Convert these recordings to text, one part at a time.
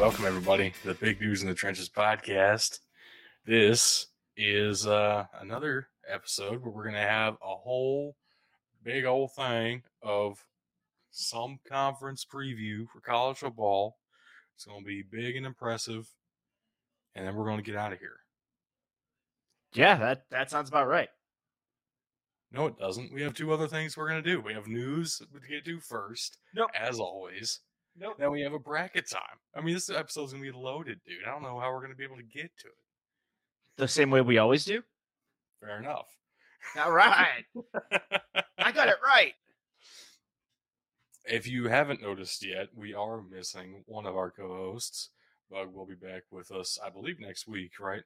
Welcome everybody to the Big News in the Trenches podcast. This is uh, another episode where we're gonna have a whole big old thing of some conference preview for college football. It's gonna be big and impressive, and then we're gonna get out of here. Yeah, that that sounds about right. No, it doesn't. We have two other things we're gonna do. We have news to get to first, Nope. as always. Nope. Now we have a bracket time. I mean, this episode's gonna be loaded, dude. I don't know how we're gonna be able to get to it. The same way we always do. Fair enough. All right. I got it right. if you haven't noticed yet, we are missing one of our co-hosts. Bug will be back with us, I believe, next week, right?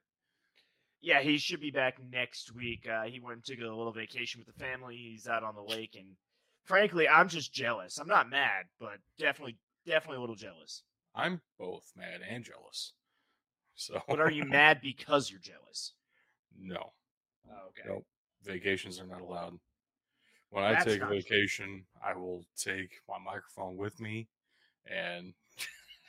Yeah, he should be back next week. Uh, he went and took a little vacation with the family. He's out on the lake, and frankly, I'm just jealous. I'm not mad, but definitely, definitely a little jealous. I'm both mad and jealous. So, But are you mad because you're jealous? no, Oh, okay. nope. Vacations are not allowed. When I take a not true. vacation, I will take my microphone with me, and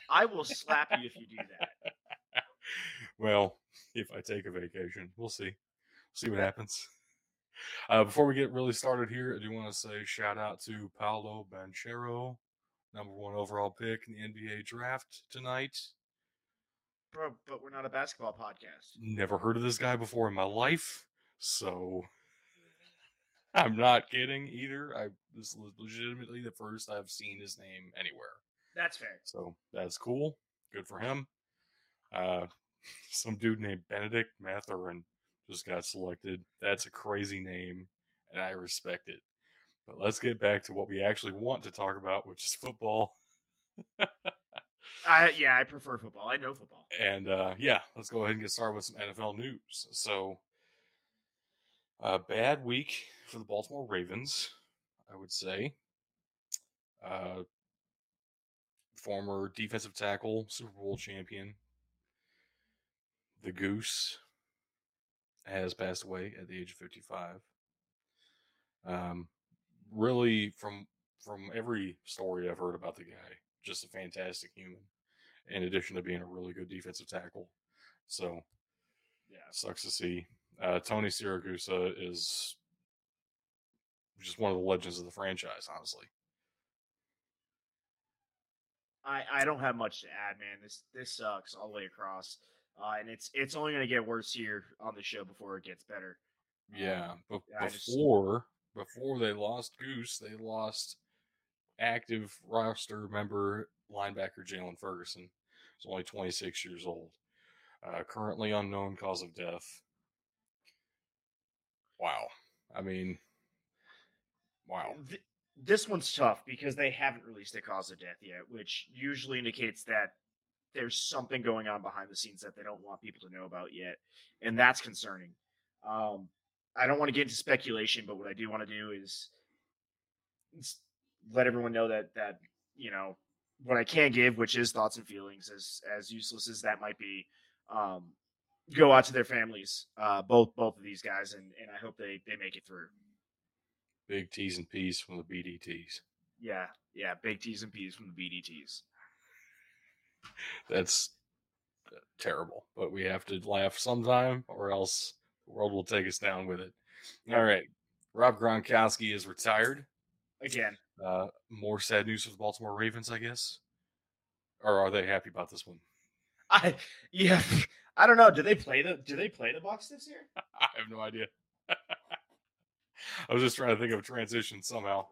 I will slap you if you do that. well, if I take a vacation, we'll see. See what happens. Uh, before we get really started here, I do want to say shout out to Paolo Banchero, number one overall pick in the NBA draft tonight. Bro, but we're not a basketball podcast. Never heard of this guy before in my life, so I'm not kidding either. I this is legitimately the first I've seen his name anywhere. That's fair. So that's cool. Good for him. Uh, some dude named Bennedict Mathurin just got selected. That's a crazy name, and I respect it. But let's get back to what we actually want to talk about, which is football. I yeah, I prefer football. I know football. And uh, yeah, let's go ahead and get started with some NFL news. So, a bad week for the Baltimore Ravens, I would say. Uh, former defensive tackle, Super Bowl champion, the Goose, has passed away at the age of 55. Um, really, from from every story I've heard about the guy, just a fantastic human in addition to being a really good defensive tackle. So, yeah, sucks to see. Uh, Tony Siragusa is just one of the legends of the franchise, honestly. I, I don't have much to add, man. This this sucks all the way across, uh, and it's it's only going to get worse here on the show before it gets better. Yeah, Um, but before before they lost Goose, they lost active roster member linebacker Jaylon Ferguson. He's only 26 years old. Uh, currently unknown cause of death. Wow. I mean, wow. Th- this one's tough because they haven't released a cause of death yet, which usually indicates that there's something going on behind the scenes that they don't want people to know about yet, and that's concerning. Um, I don't want to get into speculation, but what I do want to do is let everyone know that that you know what I can give, which is thoughts and feelings, as as useless as that might be. Um, go out to their families, uh, both both of these guys, and and I hope they they make it through. Big T's and P's from the BDTs. Yeah, yeah, big T's and P's from the BDTs. That's uh, terrible, but we have to laugh sometime or else the world will take us down with it. All right. Rob Gronkowski is retired. Again, Uh, more sad news for the Baltimore Ravens, I guess. Or are they happy about this one? I yeah, I don't know. Do they play the Do they play the Bucks this year? I have no idea. I was just trying to think of a transition somehow.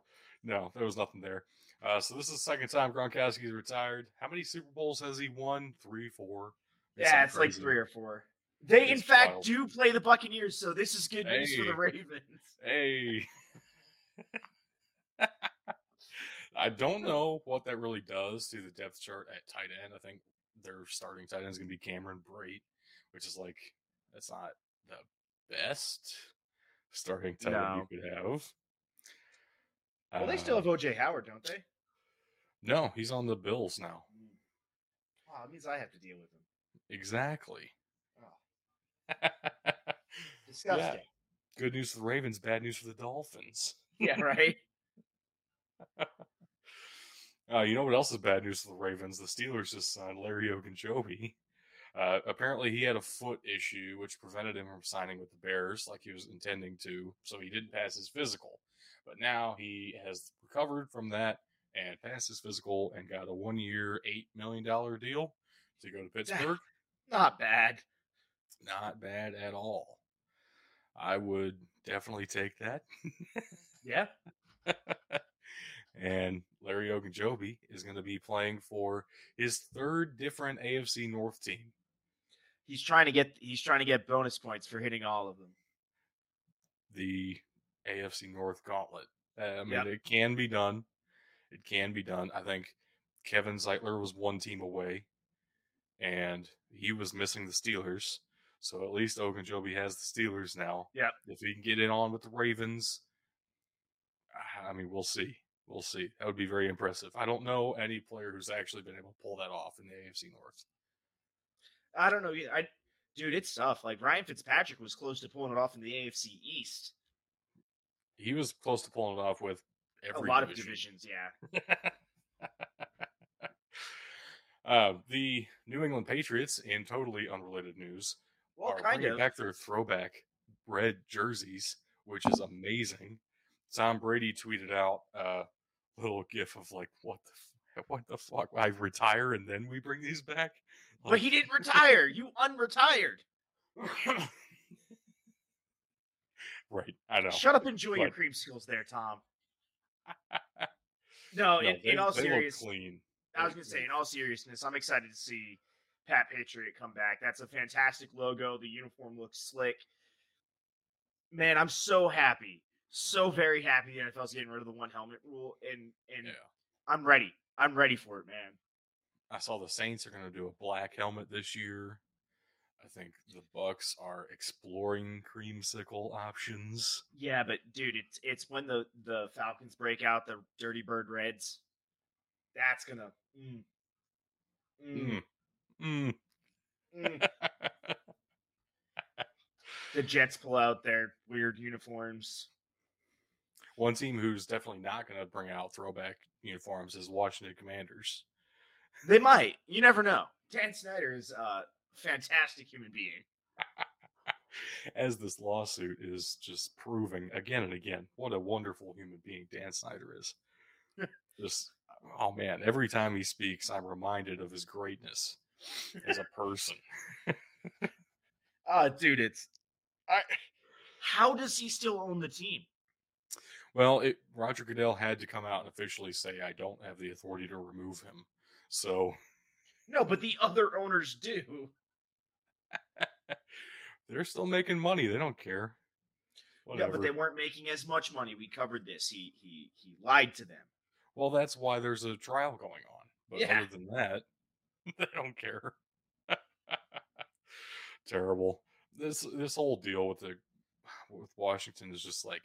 No, there was nothing there. Uh, so this is the second time Gronkowski's retired. How many Super Bowls has he won? Three, four. Yeah, it's like three or four. They in fact wild. do play the Buccaneers, so this is good news for the Ravens. Hey. I don't know what that really does to the depth chart at tight end. I think their starting tight end is going to be Cameron Brate, which is like, that's not the best starting tight end No. you could have. Well, they still Uh, have OJ Howard, don't they? No, he's on the Bills now. Oh, that means I have to deal with him. Exactly. Disgusting. Good news for the Ravens, bad news for the Dolphins. Yeah, right. Uh, you know what else is bad news for the Ravens? The Steelers just signed Larry Ogunjobi. Uh, apparently, he had a foot issue, which prevented him from signing with the Bears like he was intending to, so he didn't pass his physical. But now he has recovered from that and passed his physical and got a one year, $8 million deal to go to Pittsburgh. Not bad. Not bad at all. I would definitely take that. Yeah. and Larry Ogunjobi is going to be playing for his third different AFC North team. He's trying to get he's trying to get bonus points for hitting all of them. The AFC North gauntlet. Uh, I mean, Yep. it can be done. It can be done. I think Kevin Zeitler was one team away, and he was missing the Steelers. So at least Ogunjobi has the Steelers now. Yeah. If he can get in on with the Ravens, I mean, we'll see. We'll see. That would be very impressive. I don't know any player who's actually been able to pull that off in the AFC North. I don't know. I dude, it's tough. Like Ryan Fitzpatrick was close to pulling it off in the AFC East. He was close to pulling it off with every a lot division. of divisions, yeah. uh, the New England Patriots, in totally unrelated news, Well, are kind bringing of. back their throwback red jerseys, which is amazing. Tom Brady tweeted out a little gif of like, "What the f- what the fuck? I retire and then we bring these back." But he didn't retire. You unretired. right, I know. Shut up, and enjoy your cream creamsicles there, Tom. No, No, in, they, in all seriousness, clean. I was gonna say, in all seriousness, I'm excited to see Pat Patriot come back. That's a fantastic logo. The uniform looks slick. Man, I'm so happy, so very happy the NFL's getting rid of the one helmet rule, and and Yeah. I'm ready. I'm ready for it, man. I saw the Saints are going to do a black helmet this year. I think the Bucks are exploring creamsicle options. Yeah, but dude, it's it's when the the Falcons break out the Dirty Bird Reds. That's gonna. Mm, mm, Mm. Mm. mm. The Jets pull out their weird uniforms. One team who's definitely not going to bring out throwback uniforms is Washington Commanders. They might. You never know. Dan Snyder is a fantastic human being. As this lawsuit is just proving again and again what a wonderful human being Dan Snyder is. just, oh man, every time he speaks, I'm reminded of his greatness as a person. Uh dude, it's. I, how does he still own the team? Well, it, Roger Goodell had to come out and officially say, I don't have the authority to remove him. So No, but the other owners do. they're still making money. They don't care. Yeah, but they weren't making as much money. We covered this. He he he lied to them. Well, that's why there's a trial going on. But Yeah. other than that, they don't care. Terrible. This this whole deal with the with Washington is just like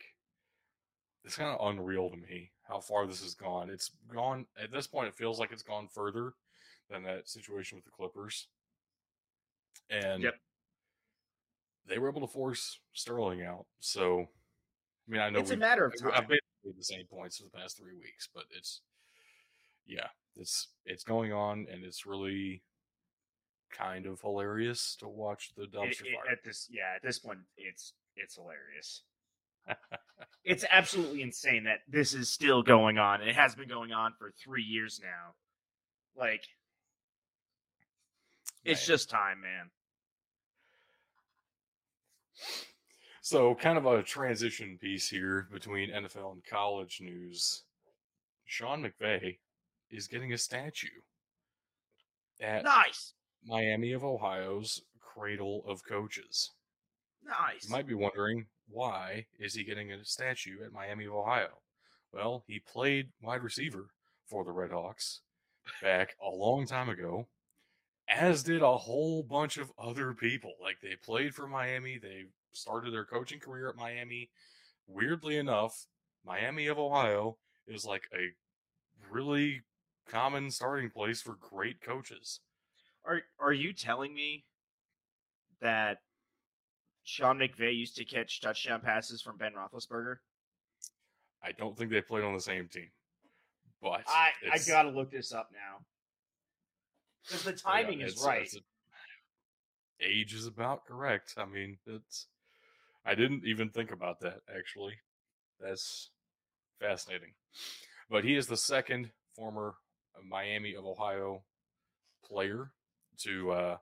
it's kind of unreal to me how far this has gone. It's gone at this point. It feels like it's gone further than that situation with the Clippers, and Yep. they were able to force Sterling out. So, I mean, I know It's a matter of time. I've made the same points for the past three weeks, but it's yeah, it's it's going on, and it's really kind of hilarious to watch the dumpster it- fire. at this yeah at this point it's it's hilarious it's absolutely insane that this is still going on it has been going on for three years now like it's just time man So, kind of a transition piece here between NFL and college news. Sean McVay is getting a statue at nice Miami of Ohio's Cradle of Coaches. nice You might be wondering why is he getting a statue at Miami of Ohio? Well, he played wide receiver for the Redhawks back a long time ago, as did a whole bunch of other people. Like they played for Miami, they started their coaching career at Miami. Weirdly enough, Miami of Ohio is like a really common starting place for great coaches. are are you telling me that Sean McVay used to catch touchdown passes from Ben Roethlisberger? I don't think they played on the same team, but I I gotta look this up now because the oh, yeah, timing is uh, right. it's a- age is about correct. I mean, it's. I didn't even think about that actually. That's fascinating. But he is the second former Miami of Ohio player to uh,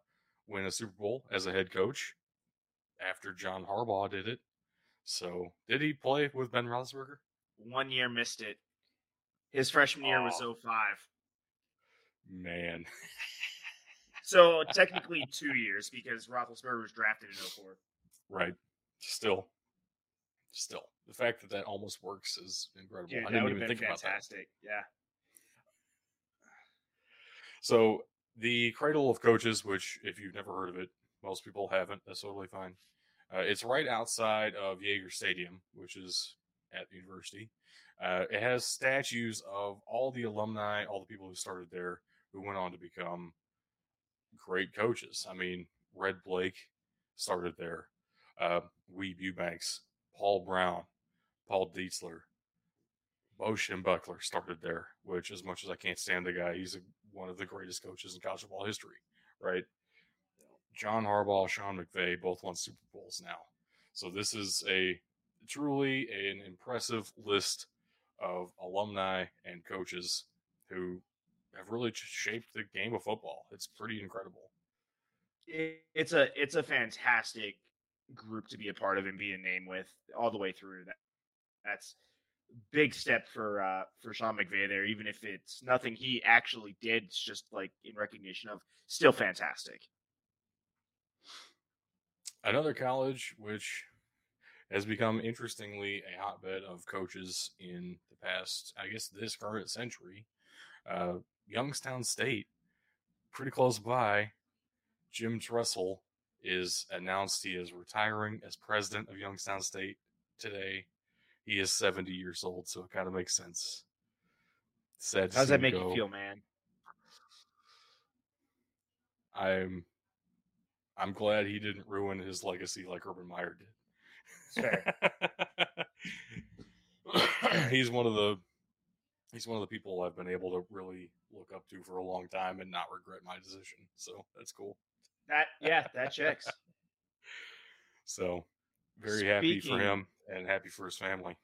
win a Super Bowl as a head coach after John Harbaugh did it. So, did he play with Ben Roethlisberger? One year missed it. His freshman year was Oh. 05. Man, So technically two years because Roethlisberger was drafted in 04. right? Still, still, the fact that that almost works is incredible. Dude, I didn't even think about that. fantastic. Yeah. So the Cradle of Coaches, which if you've never heard of it, most people haven't. That's totally fine. Uh, it's right outside of Yager Stadium, which is at the university. Uh, it has statues of all the alumni, all the people who started there, who went on to become great coaches. I mean, Red Blaik started there. Uh, Weeb Ewbanks, Paul Brown, Paul Dietzler, Bo Buckler started there, which, as much as I can't stand the guy, he's a, one of the greatest coaches in college football history, right? John Harbaugh, Sean McVay both won Super Bowls now. So this is a truly an impressive list of alumni and coaches who have really shaped the game of football. It's pretty incredible. It's a it's a fantastic group to be a part of and be a name with all the way through. That that's big step for uh for Sean McVay there, even if it's nothing he actually did, it's just like in recognition of still fantastic. Another college which has become interestingly a hotbed of coaches in the past, I guess, this current century. Uh, Youngstown State, pretty close by. Jim Tressel is announced he is retiring as president of Youngstown State today. He is 70 years old, so it kind of makes sense. Sad. How does that make go. you feel, man? I'm, I'm glad he didn't ruin his legacy like Urban Meyer did. He's one of the he's one of the people I've been able to really look up to for a long time and not regret my decision. So that's cool. That yeah, that checks. So very happy for Speaking- him and happy for his family.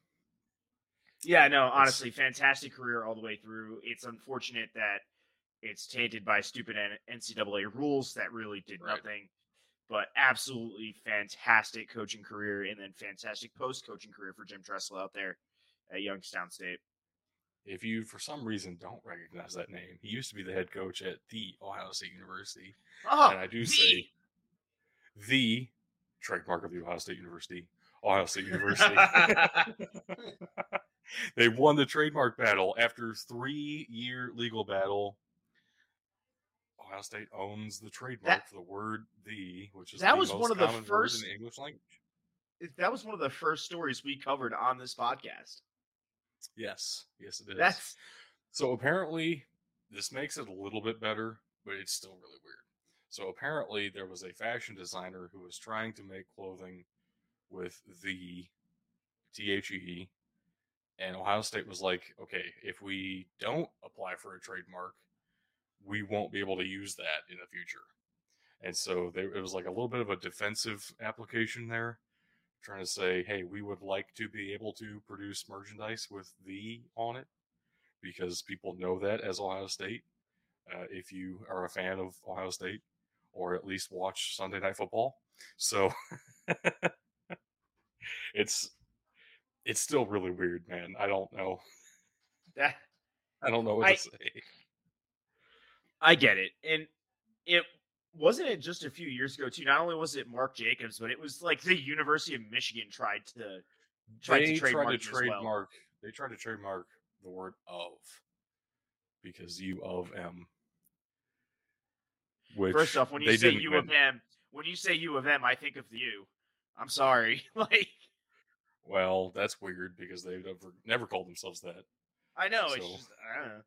Yeah, no, honestly, fantastic career all the way through. It's unfortunate that it's tainted by stupid NCAA rules that really did Right. nothing. But absolutely fantastic coaching career, and then fantastic post coaching career for Jim Tressel out there at Youngstown State. If you for some reason don't recognize that name, he used to be the head coach at the Ohio State University. Oh, and I do the- say the trademark of the Ohio State University, Ohio State University. they won the trademark battle after three year legal battle. Ohio State owns the trademark That- for the word "the," which is That the was most one of the first- in the English language. that was one of the first stories we covered on this podcast. Yes, yes, it is. That's So apparently, this makes it a little bit better, but it's still really weird. So apparently, there was a fashion designer who was trying to make clothing with the T H E, and Ohio State was like, okay, if we don't apply for a trademark, we won't be able to use that in the future. And so there, it was like a little bit of a defensive application there, trying to say, hey, we would like to be able to produce merchandise with the on it because people know that as Ohio State. Uh, if you are a fan of Ohio State, or at least watch Sunday Night Football, so it's it's still really weird, man. I don't know. that I don't know what I- to say. I get it. And it wasn't it just a few years ago too. Not only was it Marc Jacobs, but it was like the University of Michigan tried to tried they to trademark tried to as well. trademark. They tried to trademark the word "of" because you of M. Which First off, when you say U win. of M, when you say U of M, I think of the U. I'm sorry. like well, that's weird because they never never called themselves that. I know it's So- just I don't know.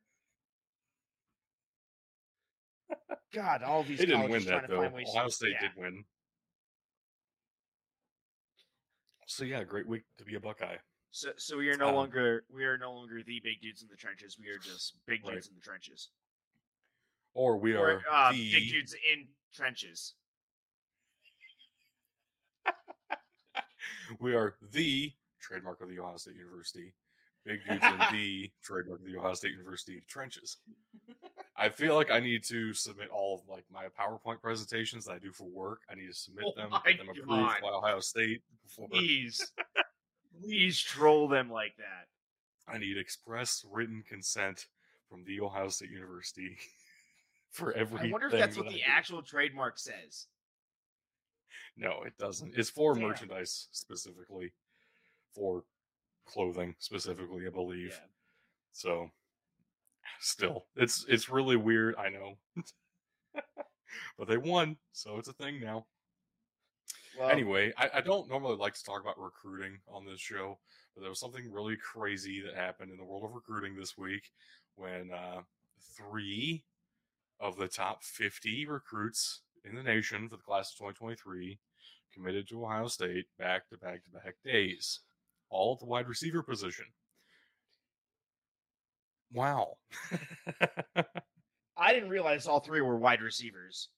God, all these They didn't win colleges trying that to though. find ways to- Ohio State yeah. did win. So yeah, great week to be a Buckeye. So, so we are no Um, longer we are no longer the big dudes in the trenches. We are just big Right. dudes in the trenches. Or we Or are uh, the big dudes in trenches. We are the trademark of the Ohio State University. Big dudes in the trademark of the Ohio State University trenches. I feel like I need to submit all of like my PowerPoint presentations that I do for work. I need to submit Oh them, get them approved God. by Ohio State before Please, please troll them like that. I need express written consent from the Ohio State University for everything. I wonder if that's what I the do. actual trademark says. No, it doesn't. It's for Damn. merchandise specifically, for clothing specifically, I believe. Yeah. So, still, it's it's really weird. I know, but they won, so it's a thing now. Well, anyway, I, I don't normally like to talk about recruiting on this show, but there was something really crazy that happened in the world of recruiting this week when uh, three of the top 50 recruits in the nation for the class of 2023 committed to Ohio State back to back to back days, all at the wide receiver position. Wow. I didn't realize all three were wide receivers.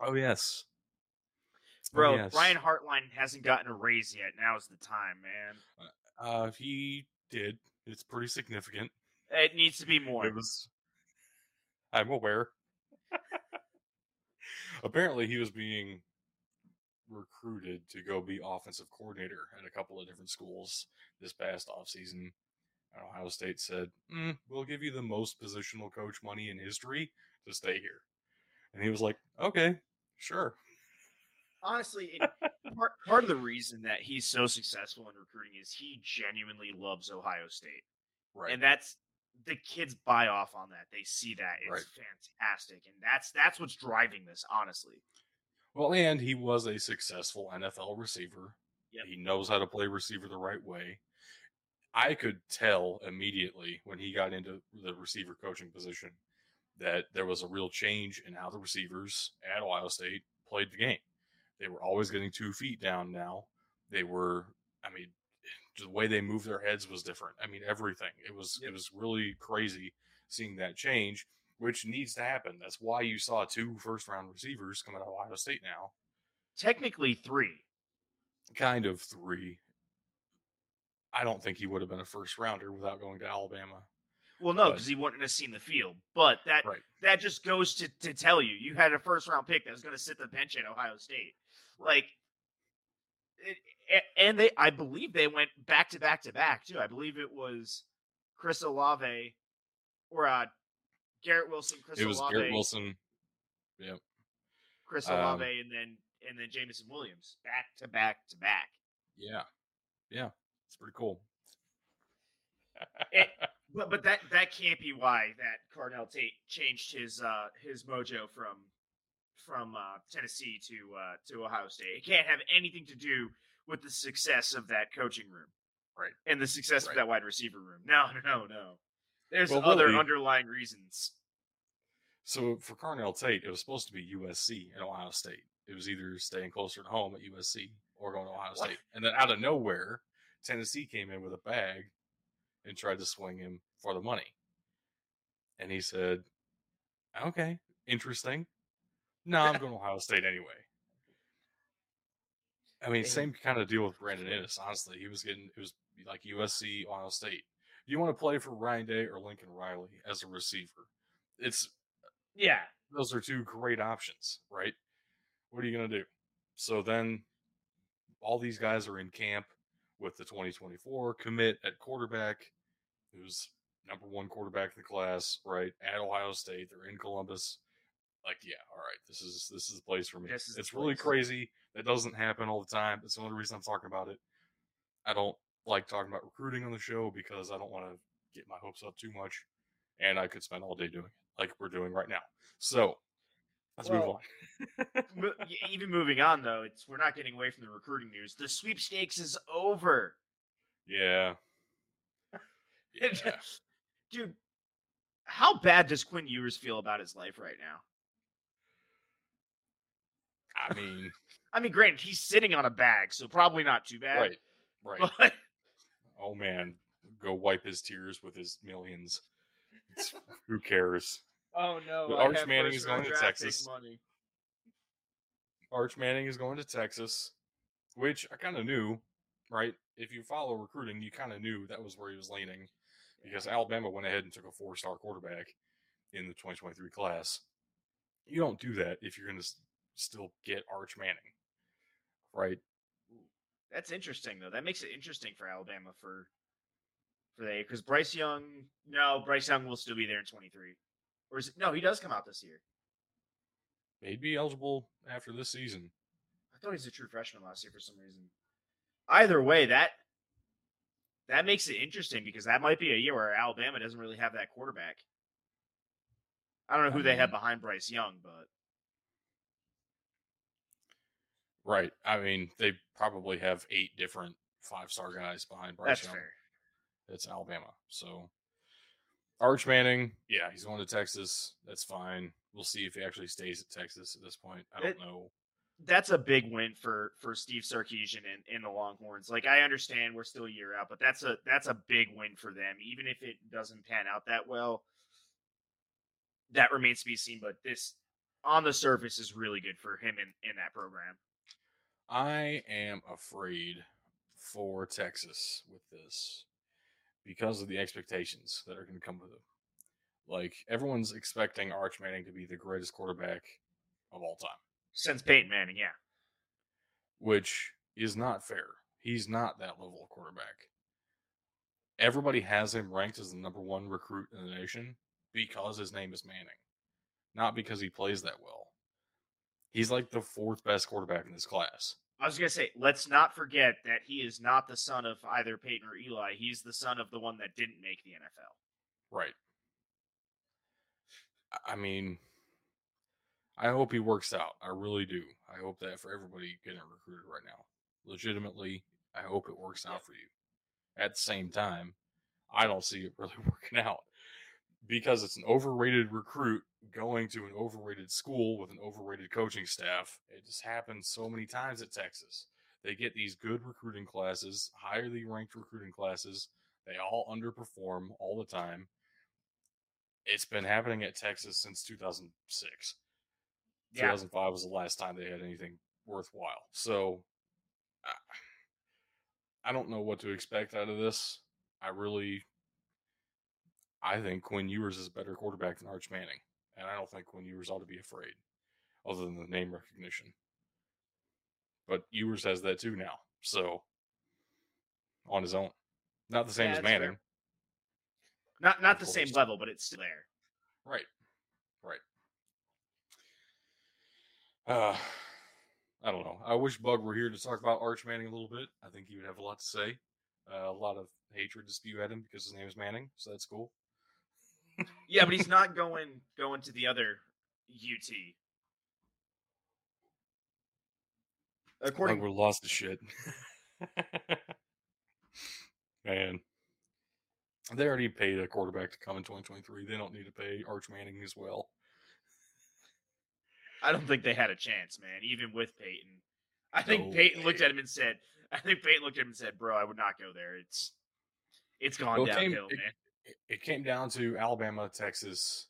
oh, yes. Oh, Bro, yes. Brian Hartline hasn't gotten a raise yet. Now's the time, man. Uh, he did. It's pretty significant. It needs to be more. It was. I'm aware. Apparently, he was being recruited to go be offensive coordinator at a couple of different schools this past offseason. Ohio State said, mm, We'll give you the most positional coach money in history to stay here. And he was like, Okay, sure. Honestly, part, part of the reason that he's so successful in recruiting is he genuinely loves Ohio State. Right. And that's the kids buy off on that. They see that. It's Right. fantastic. And that's that's what's driving this, honestly. Well, and he was a successful NFL receiver. Yep. He knows how to play receiver the right way. I could tell immediately when he got into the receiver coaching position that there was a real change in how the receivers at Ohio State played the game. They were always getting two feet down now. They were, I mean, the way they moved their heads was different. I mean, everything. It was Yep. it was really crazy seeing that change, which needs to happen. That's why you saw two first round receivers come out of Ohio State now. Technically three. Kind of three. I don't think he would have been a first rounder without going to Alabama. Well, no, because he wouldn't have seen the field. But that Right. that just goes to, to tell you, you had a first round pick that was going to sit the bench at Ohio State. Like, it, and they, I believe they went back to back to back too. I believe it was Chris Olave or uh, Garrett Wilson, Chris it was Olave, Garrett Wilson. Yep, Chris um, Olave, and then and then Jameson Williams back to back to back. Yeah. Yeah. It's pretty cool. It- But but that that can't be why that Carnell Tate changed his uh his mojo from from uh, Tennessee to uh, to Ohio State. It can't have anything to do with the success of that coaching room, Right. And the success Right. of that wide receiver room. No, no, no. There's Well, other really- underlying reasons. So for Carnell Tate, it was supposed to be USC and Ohio State. It was either staying closer to home at USC or going to Ohio What? State. And then out of nowhere, Tennessee came in with a bag and tried to swing him for the money. And he said, Okay, interesting. No, I'm going to Ohio State anyway. I mean, same kind of deal with Brandon Inniss, honestly. He was getting it was like USC, Ohio State. Do you want to play for Ryan Day or Lincoln Riley as a receiver? It's Yeah, those are two great options, right? What are you going to do? So then all these guys are in camp with the 2024 commit at quarterback, who's number one quarterback in the class, right? At Ohio State. They're in Columbus. Like, yeah, all right, this is this is the place for me. This is the it's really place. crazy. That doesn't happen all the time. That's the only reason I'm talking about it. I don't like talking about recruiting on the show because I don't want to get my hopes up too much. And I could spend all day doing it, like we're doing right now. So let's move on. Even moving on though, it's we're not getting away from the recruiting news. The sweepstakes is over. Yeah. Yeah. Dude, how bad does Quinn Ewers feel about his life right now? I mean, I mean, granted, he's sitting on a bag, so probably not too bad. right, right. But oh man, go wipe his tears with his millions. It's, who cares? Oh no! But Arch Manning is going to Texas. Money. Arch Manning is going to Texas, which I kind of knew, right? If you follow recruiting, you kind of knew that was where he was leaning because Alabama went ahead and took a four star quarterback in the 2023 class. You don't do that if you're going to s- still get Arch Manning, right? That's interesting though. That makes it interesting for Alabama for for they because Bryce Young. No, Bryce Young will still be there in twenty three. Or is it? No, he does come out this year. He'd be eligible after this season. I thought he was a true freshman last year for some reason. Either way, that that makes it interesting because that might be a year where Alabama doesn't really have that quarterback. I don't know who they have behind Bryce Young, but Right. I mean, they probably have eight different five star guys behind Bryce that's Young. fair. It's Alabama. So Arch Manning, yeah, he's going to Texas. That's fine. We'll see if he actually stays at Texas at this point. I don't It- know. That's a big win for for Steve Sarkisian and, and the Longhorns. Like I understand we're still a year out, but that's a that's a big win for them. Even if it doesn't pan out that well, that remains to be seen. But this on the surface is really good for him in, in that program. I am afraid for Texas with this because of the expectations that are going to come with it. Like everyone's expecting Arch Manning to be the greatest quarterback of all time, Since Peyton Manning, yeah. which is not fair. He's not that level of quarterback. Everybody has him ranked as the number one recruit in the nation because his name is Manning, not because he plays that well. He's like the fourth best quarterback in this class. I was gonna say, let's not forget that he is not the son of either Peyton or Eli. He's the son of the one that didn't make the NFL. Right. I- I mean, I hope he works out. I really do. I hope that for everybody getting recruited right now. Legitimately, I hope it works out for you. At the same time, I don't see it really working out because it's an overrated recruit going to an overrated school with an overrated coaching staff. It just happens so many times at Texas. They get these good recruiting classes, highly ranked recruiting classes. They all underperform all the time it's been happening at Texas since 2006. Yeah. 2005 was the last time they had anything worthwhile. So I- I don't know what to expect out of this. I really, I think Quinn Ewers is a better quarterback than Arch Manning, and I don't think Quinn Ewers ought to be afraid, other than the name recognition. But Ewers has that too now, so on his own, not the same Yeah, as that's fair. Manning, Not not the same level, but it's still there. Right. Right. Uh I don't know. I wish Bug were here to talk about Arch Manning a little bit. I think he would have a lot to say. Uh, a lot of hatred to spew at him because his name is Manning, so that's cool. Yeah, but he's not going going to the other UT. According have lost to shit. Man. They already paid a quarterback to come in 2023. They don't need to pay Arch Manning as well. I don't think they had a chance, man, even with Peyton. I think No Peyton looked at him and said, I think Peyton looked at him and said, Bro, I would not go there. It's it's gone Well, it came- downhill, it- man. it, it came down to Alabama, Texas.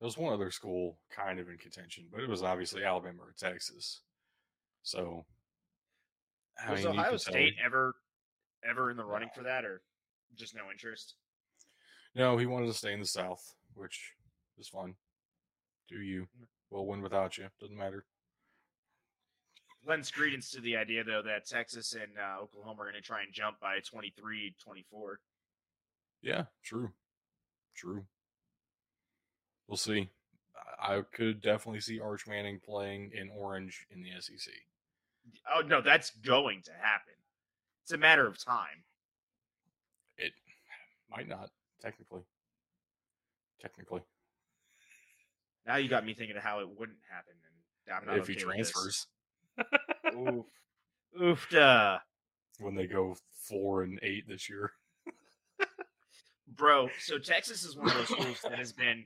There was one other school kind of in contention, but it was obviously Alabama or Texas. So, I Was mean, Ohio tell- State ever ever in the running No. for that or just no interest? No, he wanted to stay in the South, which is fun. Do you? We'll win without you. Doesn't matter. Lends credence to the idea, though, that Texas and uh, Oklahoma are going to try and jump by 23 24. Yeah, true. True. We'll see. I could definitely see Arch Manning playing in orange in the SEC. Oh, no, that's going to happen. It's a matter of time. It might not, technically. Technically. Now you got me thinking of how it wouldn't happen. And I'm not if he okay this. transfers. Oof. Oof. duh. when they go four and eight this year. Bro, so Texas is one of those schools that has been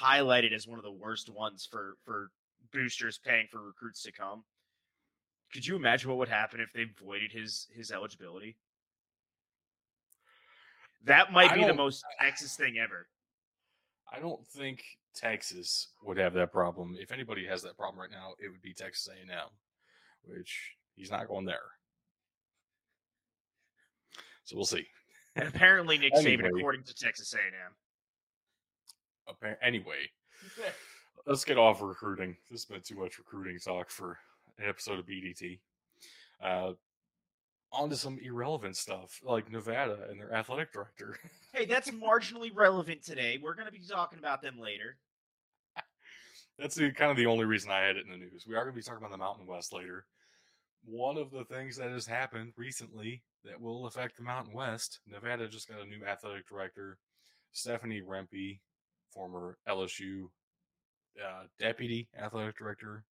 highlighted as one of the worst ones for for boosters paying for recruits to come. Could you imagine what would happen if they voided his his eligibility? That might I be the most Texas thing ever. I don't think Texas would have that problem. If anybody has that problem right now, it would be Texas A&M, which he's not going there. So we'll see. And apparently Nick Saban, Anyway. according to Texas A&M. Anyway, let's get off recruiting. This has been too much recruiting talk for an episode of BDT. Uh, on to some irrelevant stuff like Nevada and their athletic director. Hey, that's marginally relevant today. We're going to be talking about them later. That's the, kind of the only reason I had it in the news. We are going to be talking about the Mountain West later. One of the things that has happened recently that will affect the Mountain West, Nevada just got a new athletic director, Stephanie Rempe, former LSU uh, deputy athletic director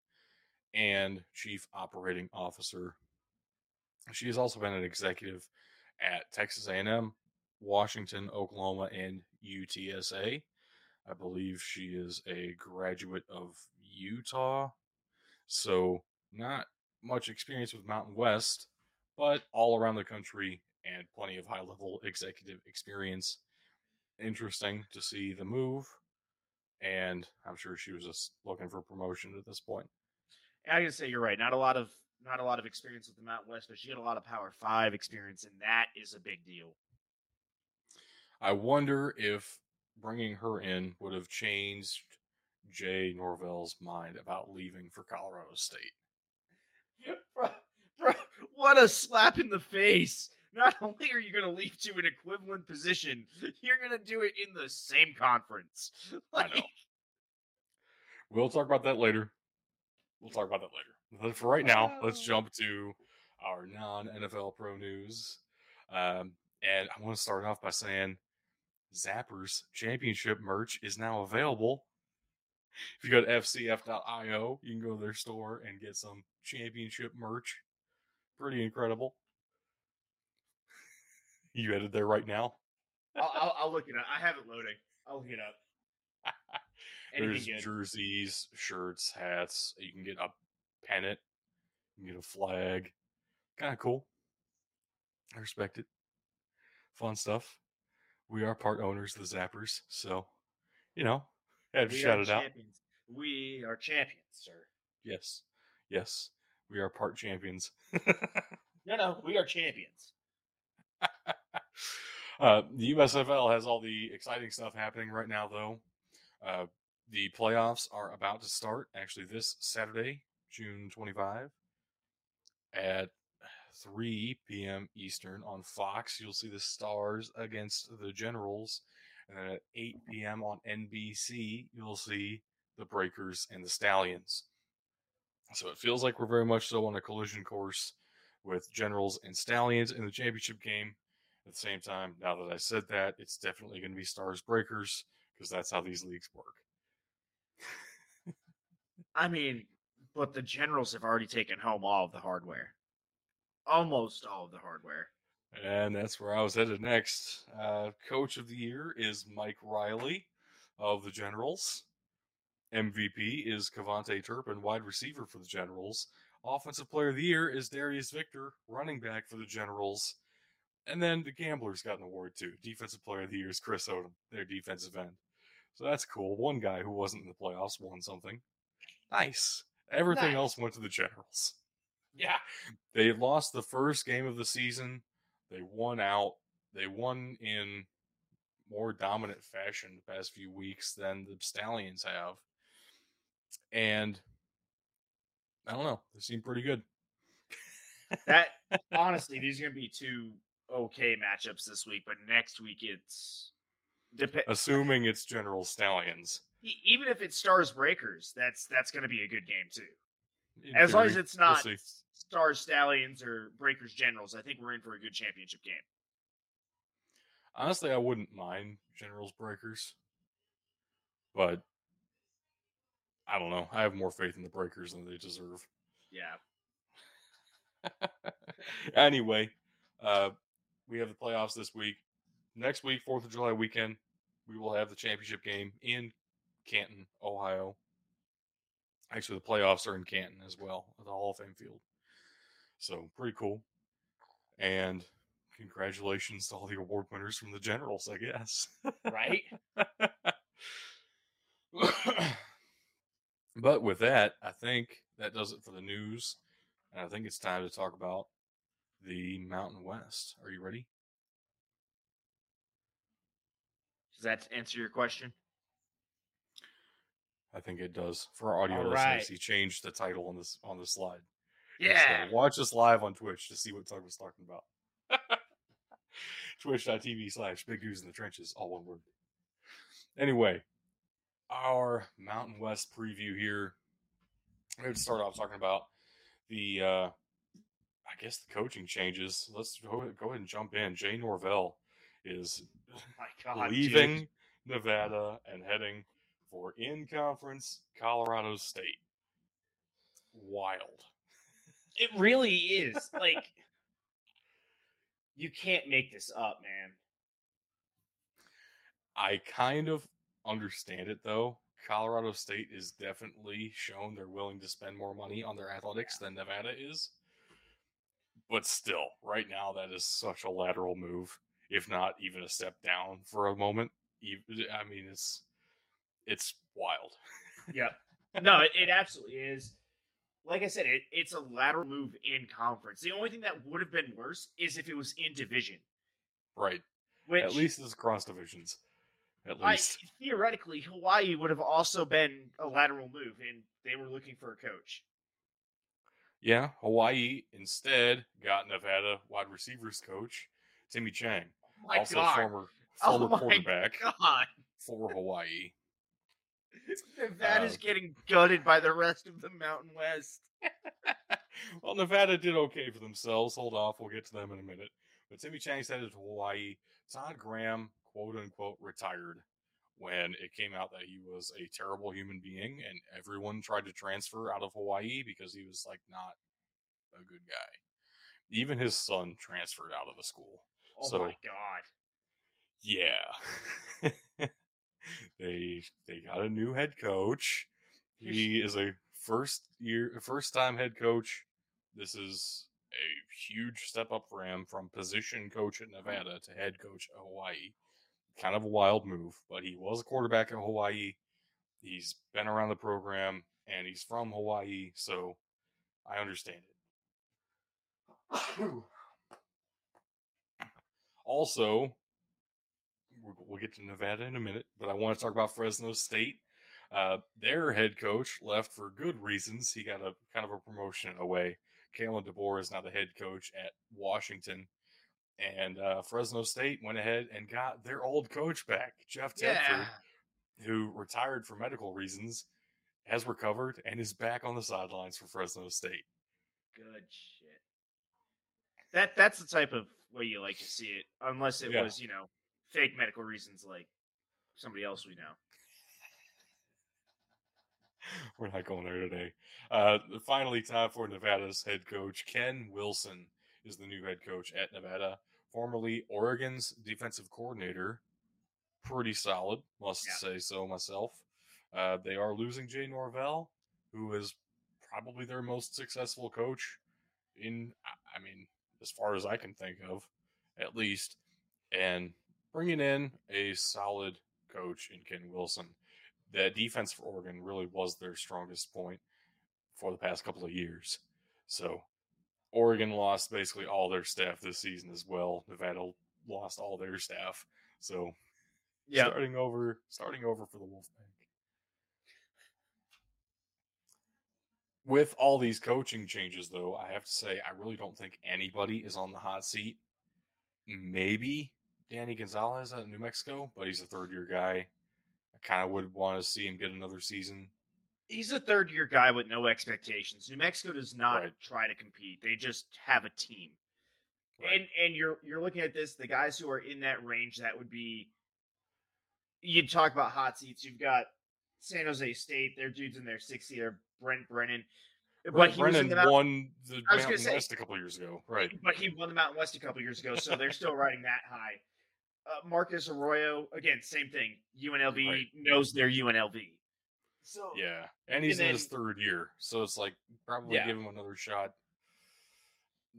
and chief operating officer. She has also been an executive at Texas A&M, Washington, Oklahoma, and UTSA. I believe she is a graduate of Utah. So, not much experience with Mountain West, but all around the country and plenty of high level executive experience. Interesting to see the move. And I'm sure she was just looking for promotion at this point. I can say you're right. Not a lot of not a lot of experience with the Mountain West, but she had a lot of Power Five experience, and that is a big deal. I wonder if bringing her in would have changed Jay Norvell's mind about leaving for Colorado State. what a slap in the face! Not only are you going to leave to an equivalent position, you're going to do it in the same conference. I know. We'll talk about that later. We'll talk about that later. But for right now, let's jump to our non NFL pro news. Um, and I want to start off by saying Zappers Championship merch is now available. If you go to fcf.io, you can go to their store and get some championship merch. Pretty incredible. You headed there right now? I'll, I'll, I'll look it up. I have it loading. I'll look it up. There's good. jerseys, shirts, hats. You can get a pennant. You can get a flag. Kind of cool. I respect it. Fun stuff. We are part owners of the Zappers, so you know, had to We shout it out. We are champions, sir. Yes, yes, we are part champions. No, no, we are champions. uh, the USFL has all the exciting stuff happening right now, though. Uh, the playoffs are about to start actually this Saturday, June 25, at 3 p.m. Eastern on Fox. You'll see the Stars against the Generals. And then at 8 p.m. on NBC, you'll see the Breakers and the Stallions. So it feels like we're very much so on a collision course with Generals and Stallions in the championship game. At the same time, now that I said that, it's definitely going to be Stars Breakers because that's how these leagues work. I mean, but the Generals have already taken home all of the hardware. Almost all of the hardware. And that's where I was headed next. Uh, Coach of the year is Mike Riley of the Generals. MVP is KaVontae Turpin, wide receiver for the Generals. Offensive player of the year is Darius Victor, running back for the Generals. And then the Gamblers got an award too. Defensive player of the year is Chris Odom, their defensive end. So that's cool. One guy who wasn't in the playoffs won something. Nice. Everything Nice. else went to the Generals. Yeah. They lost the first game of the season. They won out. They won in more dominant fashion the past few weeks than the Stallions have. And I don't know. They seem pretty good. That honestly, these are gonna be two okay matchups this week, but next week it's dep- Assuming it's General Stallions. even if it's Stars Breakers, that's that's gonna be a good game too. In As long as theory. it's We'll not see. Stars Stallions or Breakers Generals, I think we're in for a good championship game. Honestly, I wouldn't mind Generals Breakers. But I don't know. I have more faith in the Breakers than they deserve. Yeah. anyway, uh, we have the playoffs this week. Next week, Fourth of July weekend, we will have the championship game in Canton, Ohio. Actually, the playoffs are in Canton as well at the Hall of Fame field. So pretty cool. And congratulations to all the award winners from the generals, I guess. right? but with that, I think that does it for the news. And I think it's time to talk about the Mountain West. Are you ready? Does that answer your question? I think it does. For our audio All listeners, right. he changed the title on this on the slide. Yeah. So watch us live on Twitch to see what Tug was talking about. Twitch.tv slash big news in the trenches, all one word. Anyway, our Mountain West preview here. Going to start off talking about the, uh, I guess, the coaching changes. Let's go, go ahead and jump in. Jay Norvell is Oh my God. leaving dude. Nevada and heading for in conference Colorado State. Wild. It really is. Like, you can't make this up, man. I kind of understand it though. Colorado State is definitely shown they're willing to spend more money on their athletics than Nevada is. But still, right now that is such a lateral move, if not even a step down for a moment. I mean, it's it's wild. Yep. No, it, it absolutely is. Like I said, it, it's a lateral move in conference. The only thing that would have been worse is if it was in division. Right. Which At least it's cross divisions. At I, least. theoretically, Hawaii would have also been a lateral move, and they were looking for a coach. Yeah, Hawaii instead got Nevada wide receivers coach Timmy Chang, Oh my also God. former Oh former my quarterback God. for Hawaii. Nevada's Uh, getting gutted by the rest of the Mountain West. well, Nevada did okay for themselves. Hold off, we'll get to them in a minute. But Timmy Chang's headed to Hawaii. Todd Graham, quote unquote, retired when it came out that he was a terrible human being, and everyone tried to transfer out of Hawaii because he was like not a good guy. Even his son transferred out of the school. Oh So- my God. Yeah. they they got a new head coach. He is a first year first time head coach. This is a huge step up for him from position coach at Nevada to head coach at Hawaii. Kind of a wild move, but he was a quarterback at Hawaii. He's been around the program and he's from Hawaii, so I understand it. also, we'll- get to Nevada in a minute, but I want to talk about Fresno State. Uh, their head coach left for good reasons. He got a kind of a promotion away. Kalen DeBoer is now the head coach at Washington. And uh, Fresno State went ahead and got their old coach back, Jeff Tedford, who retired for medical reasons, has recovered, and is back on the sidelines for Fresno State. Good shit. That that's the type of way you like to see it, unless it Yeah. was, you know, fake medical reasons like somebody else we know. We're not going there today. Uh, finally, time for Nevada's head coach. Ken Wilson is the new head coach at Nevada, formerly Oregon's defensive coordinator. Pretty solid, must Yeah. say so myself. Uh, they are losing Jay Norvell, who is probably their most successful coach in, I- I mean, as far as I can think of, at least, and bringing in a solid coach in Ken Wilson that defense for Oregon really was their strongest point for the past couple of years. So Oregon lost basically all their staff this season as well. Nevada lost all their staff. So starting over starting over for the Wolfpack. With all these coaching changes though, I have to say I really don't think anybody is on the hot seat. Maybe Danny Gonzales at New Mexico, but he's a third year guy. I kind of would want to see him get another season. He's a third year guy with no expectations. New Mexico does not Right. try to compete. They just have a team. Right. And and you're you're looking at this, the guys who are in that range, that would be you'd talk about hot seats. You've got San Jose State, their dudes in their sixth year, Brent Brennan. But Brent he Brennan the won the Mountain say- West a couple years ago, right? but he won the Mountain West a couple years ago, so they're still riding that high. Uh, Marcus Arroyo, again, same thing. UNLV Right. knows their UNLV. So Yeah, and he's And in his third year, so it's like probably Yeah. give him another shot.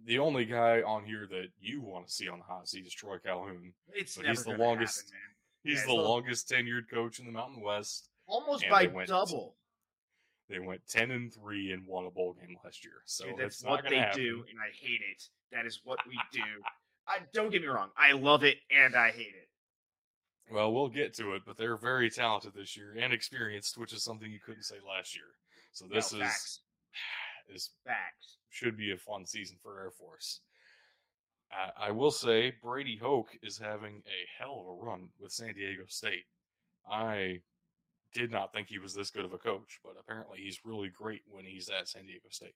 the only guy on here that you want to see on the hot seat is Troy Calhoun. It's But he's the longest- happen, man. He's Yeah, the longest tenured coach in the Mountain West. Almost by they went- double. They went ten and three and won a bowl game last year. So Dude, that's what they happen. do, and I hate it. That is what we do. I don't get me wrong. I love it and I hate it. Well, we'll get to it, but they're very talented this year and experienced, which is something you couldn't say last year. So this no, is facts. is Facts. should be a fun season for Air Force. Uh, I will say Brady Hoke is having a hell of a run with San Diego State. I did not think he was this good of a coach, but apparently he's really great when he's at San Diego State.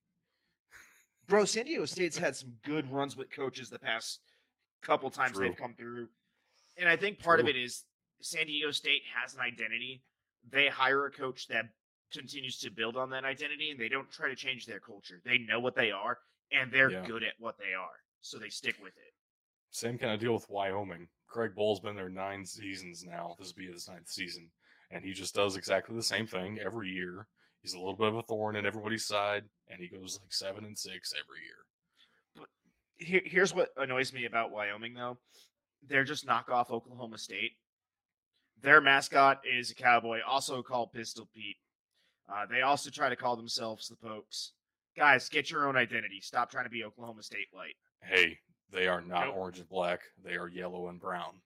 Bro, San Diego State's had some good runs with coaches the past couple times True. they've come through. And I think part of it is San Diego State has an identity. They hire a coach that continues to build on that identity and they don't try to change their culture. They know what they are and they're Yeah. good at what they are. So they stick with it. Same kind of deal with Wyoming. Craig Bohl's been there nine seasons now. This will be his ninth season. And he just does exactly the same thing every year. He's a little bit of a thorn in everybody's side, and he goes like seven and six every year. Here, here's what annoys me about Wyoming, though. They're just knockoff Oklahoma State. Their mascot is a cowboy, also called Pistol Pete. Uh, they also try to call themselves the Pokes. Guys, get your own identity. Stop trying to be Oklahoma State light. Hey, they are not Nope. orange and black. They are yellow and brown.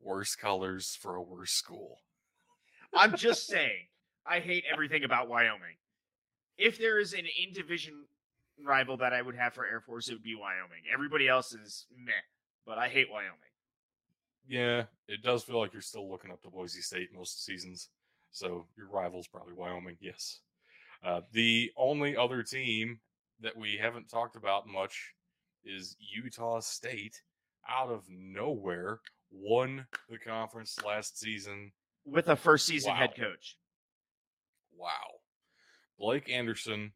Worse colors for a worse school. I'm just saying, I hate everything about Wyoming. If there is an in division rival that I would have for Air Force, it would be Wyoming. Everybody else is meh, but I hate Wyoming. Yeah, it does feel like you're still looking up to Boise State most seasons. So your rival's probably Wyoming, yes. Uh, the only other team that we haven't talked about much is Utah State. Out of nowhere, won the conference last season. With a first season Wow. head coach. Wow. Blake Anderson,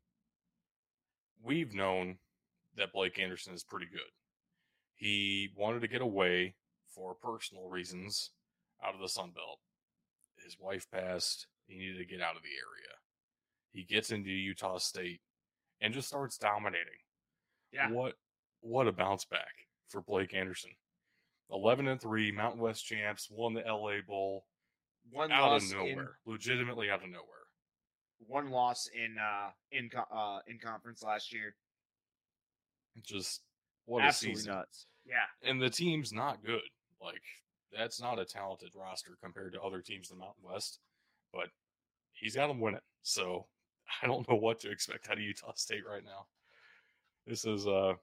we've known that Blake Anderson is pretty good. He wanted to get away for personal reasons out of the Sun Belt. His wife passed. He needed to get out of the area. He gets into Utah State and just starts dominating. Yeah. What what a bounce back for Blake Anderson. 11 and 3 Mountain West champs won the LA Bowl One out loss of in nowhere. Legitimately out of nowhere. one loss in uh in uh in conference last year. Just what Absolutely a season. nuts. Yeah. And the team's not good. Like that's not a talented roster compared to other teams in the Mountain West, but he's got them winning. So I don't know what to expect out of Utah State right now. This is uh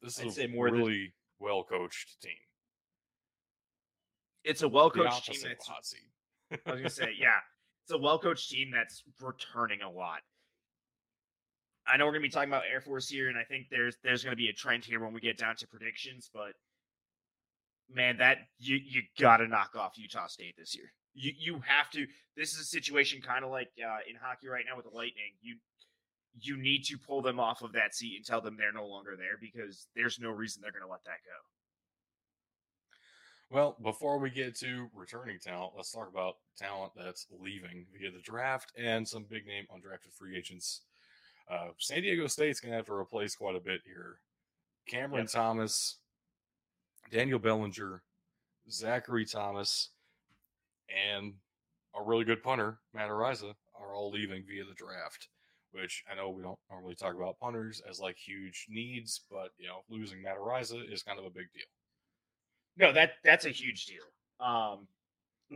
this I'd is a more than- really well coached team. It's a well coached team that's a hot seat. I was gonna say, yeah. It's a well coached team that's returning a lot. I know we're gonna be talking about Air Force here, and I think there's there's gonna be a trend here when we get down to predictions, but man, that you you gotta knock off Utah State this year. You you have to. This is a situation kind of like uh, in hockey right now with the Lightning. You you need to pull them off of that seat and tell them they're no longer there because there's no reason they're gonna let that go. Well, before we get to returning talent, let's talk about talent that's leaving via the draft and some big name undrafted free agents. Uh, San Diego State's going to have to replace quite a bit here. Cameron Yep. Thomas, Daniel Bellinger, Zachary Thomas, and a really good punter, Matt Araiza, are all leaving via the draft. Which I know we don't normally talk about punters as like huge needs, but you know, losing Matt Araiza is kind of a big deal. No, that that's a huge deal. Um,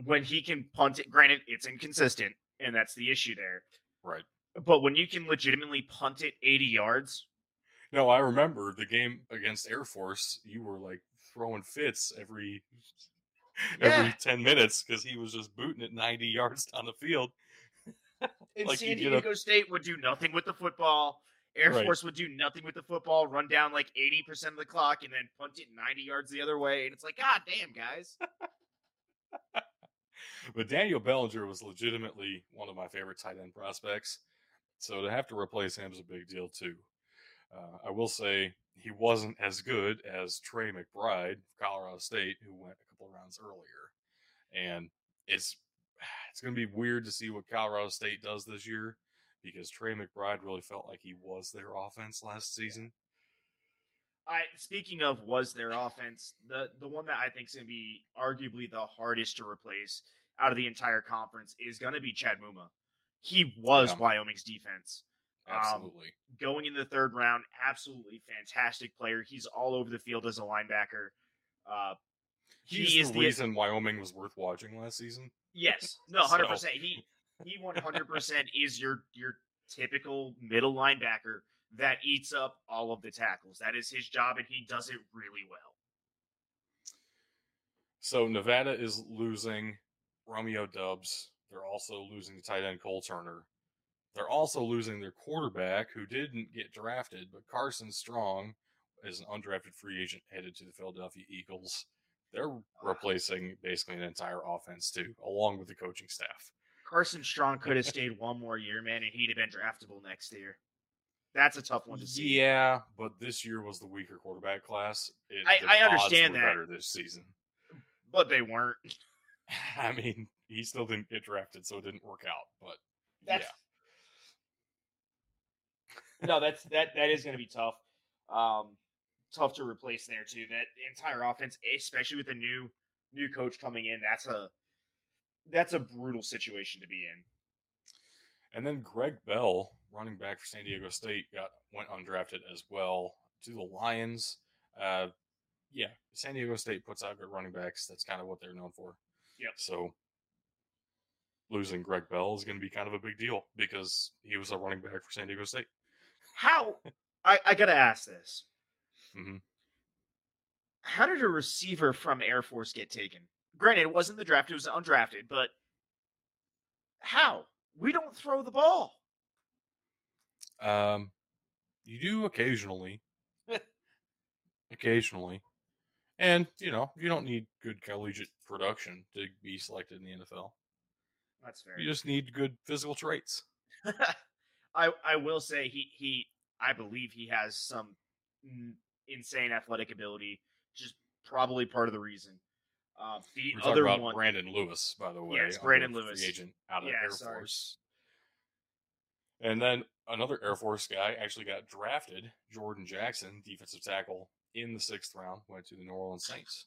when he can punt it, granted it's inconsistent, and that's the issue there. Right. But when you can legitimately punt it 80 yards, No, I remember the game against Air Force. You were like throwing fits every every Yeah. ten minutes because he was just booting it ninety yards down the field. and Like, San get a- State would do nothing with the football. Air Right. Force would do nothing with the football, run down like 80% of the clock, and then punt it 90 yards the other way. And it's like, God damn, guys. But Daniel Bellinger was legitimately one of my favorite tight end prospects. So to have to replace him is a big deal too. Uh, I will say he wasn't as good as Trey McBride of Colorado State, who went a couple rounds earlier. And it's it's going to be weird to see what Colorado State does this year because Trey McBride really felt like he was their offense last season. I speaking of was their offense, the the one that I think is going to be arguably the hardest to replace out of the entire conference is going to be Chad Muma. He was Yeah. Wyoming's defense. Um, Absolutely. going in the third round, absolutely fantastic player. He's all over the field as a linebacker. Uh, he He's is the the reason Wyoming was worth watching last season. yes, no, hundred So- percent. He he one hundred percent is your your typical middle linebacker that eats up all of the tackles. That is his job, and he does it really well. So Nevada is losing Romeo Doubs. They're also losing the tight end Cole Turner. They're also losing their quarterback, who didn't get drafted, but Carson Strong is an undrafted free agent headed to the Philadelphia Eagles. They're replacing basically an entire offense too, along with the coaching staff. Carson Strong could have stayed one more year, man, and he'd have been draftable next year. That's a tough one to see. Yeah, but this year was the weaker quarterback class. It, I- I understand that. Better this season. But they weren't. I mean, he still didn't get drafted, so it didn't work out. But That's yeah, no, that's that that is going to be tough. Um, tough to replace there too. That entire offense, especially with a new new coach coming in, that's a that's a brutal situation to be in. And then Greg Bell, running back for San Diego State, got went undrafted as well to the Lions. Uh, yeah, San Diego State puts out good running backs. That's kind of what they're known for. Yeah. So losing Greg Bell is going to be kind of a big deal because he was a running back for San Diego State. How I, I gotta ask this. Mhm. How did a receiver from Air Force get taken? Granted, it wasn't the draft; it was undrafted. But how? We don't throw the ball. Um, you do occasionally, occasionally, and you know you don't need good collegiate production to be selected in the NFL. That's fair. You just need good physical traits. I I will say he he I believe he has some insane athletic ability. Just probably part of the reason. Uh, the We're other about one, Brandon Lewis, by the way. Yes, Brandon Lewis. agent out of Yeah, Air sorry. Force. And then another Air Force guy actually got drafted, Jordan Jackson, defensive tackle, in the sixth round, went to the New Orleans Saints.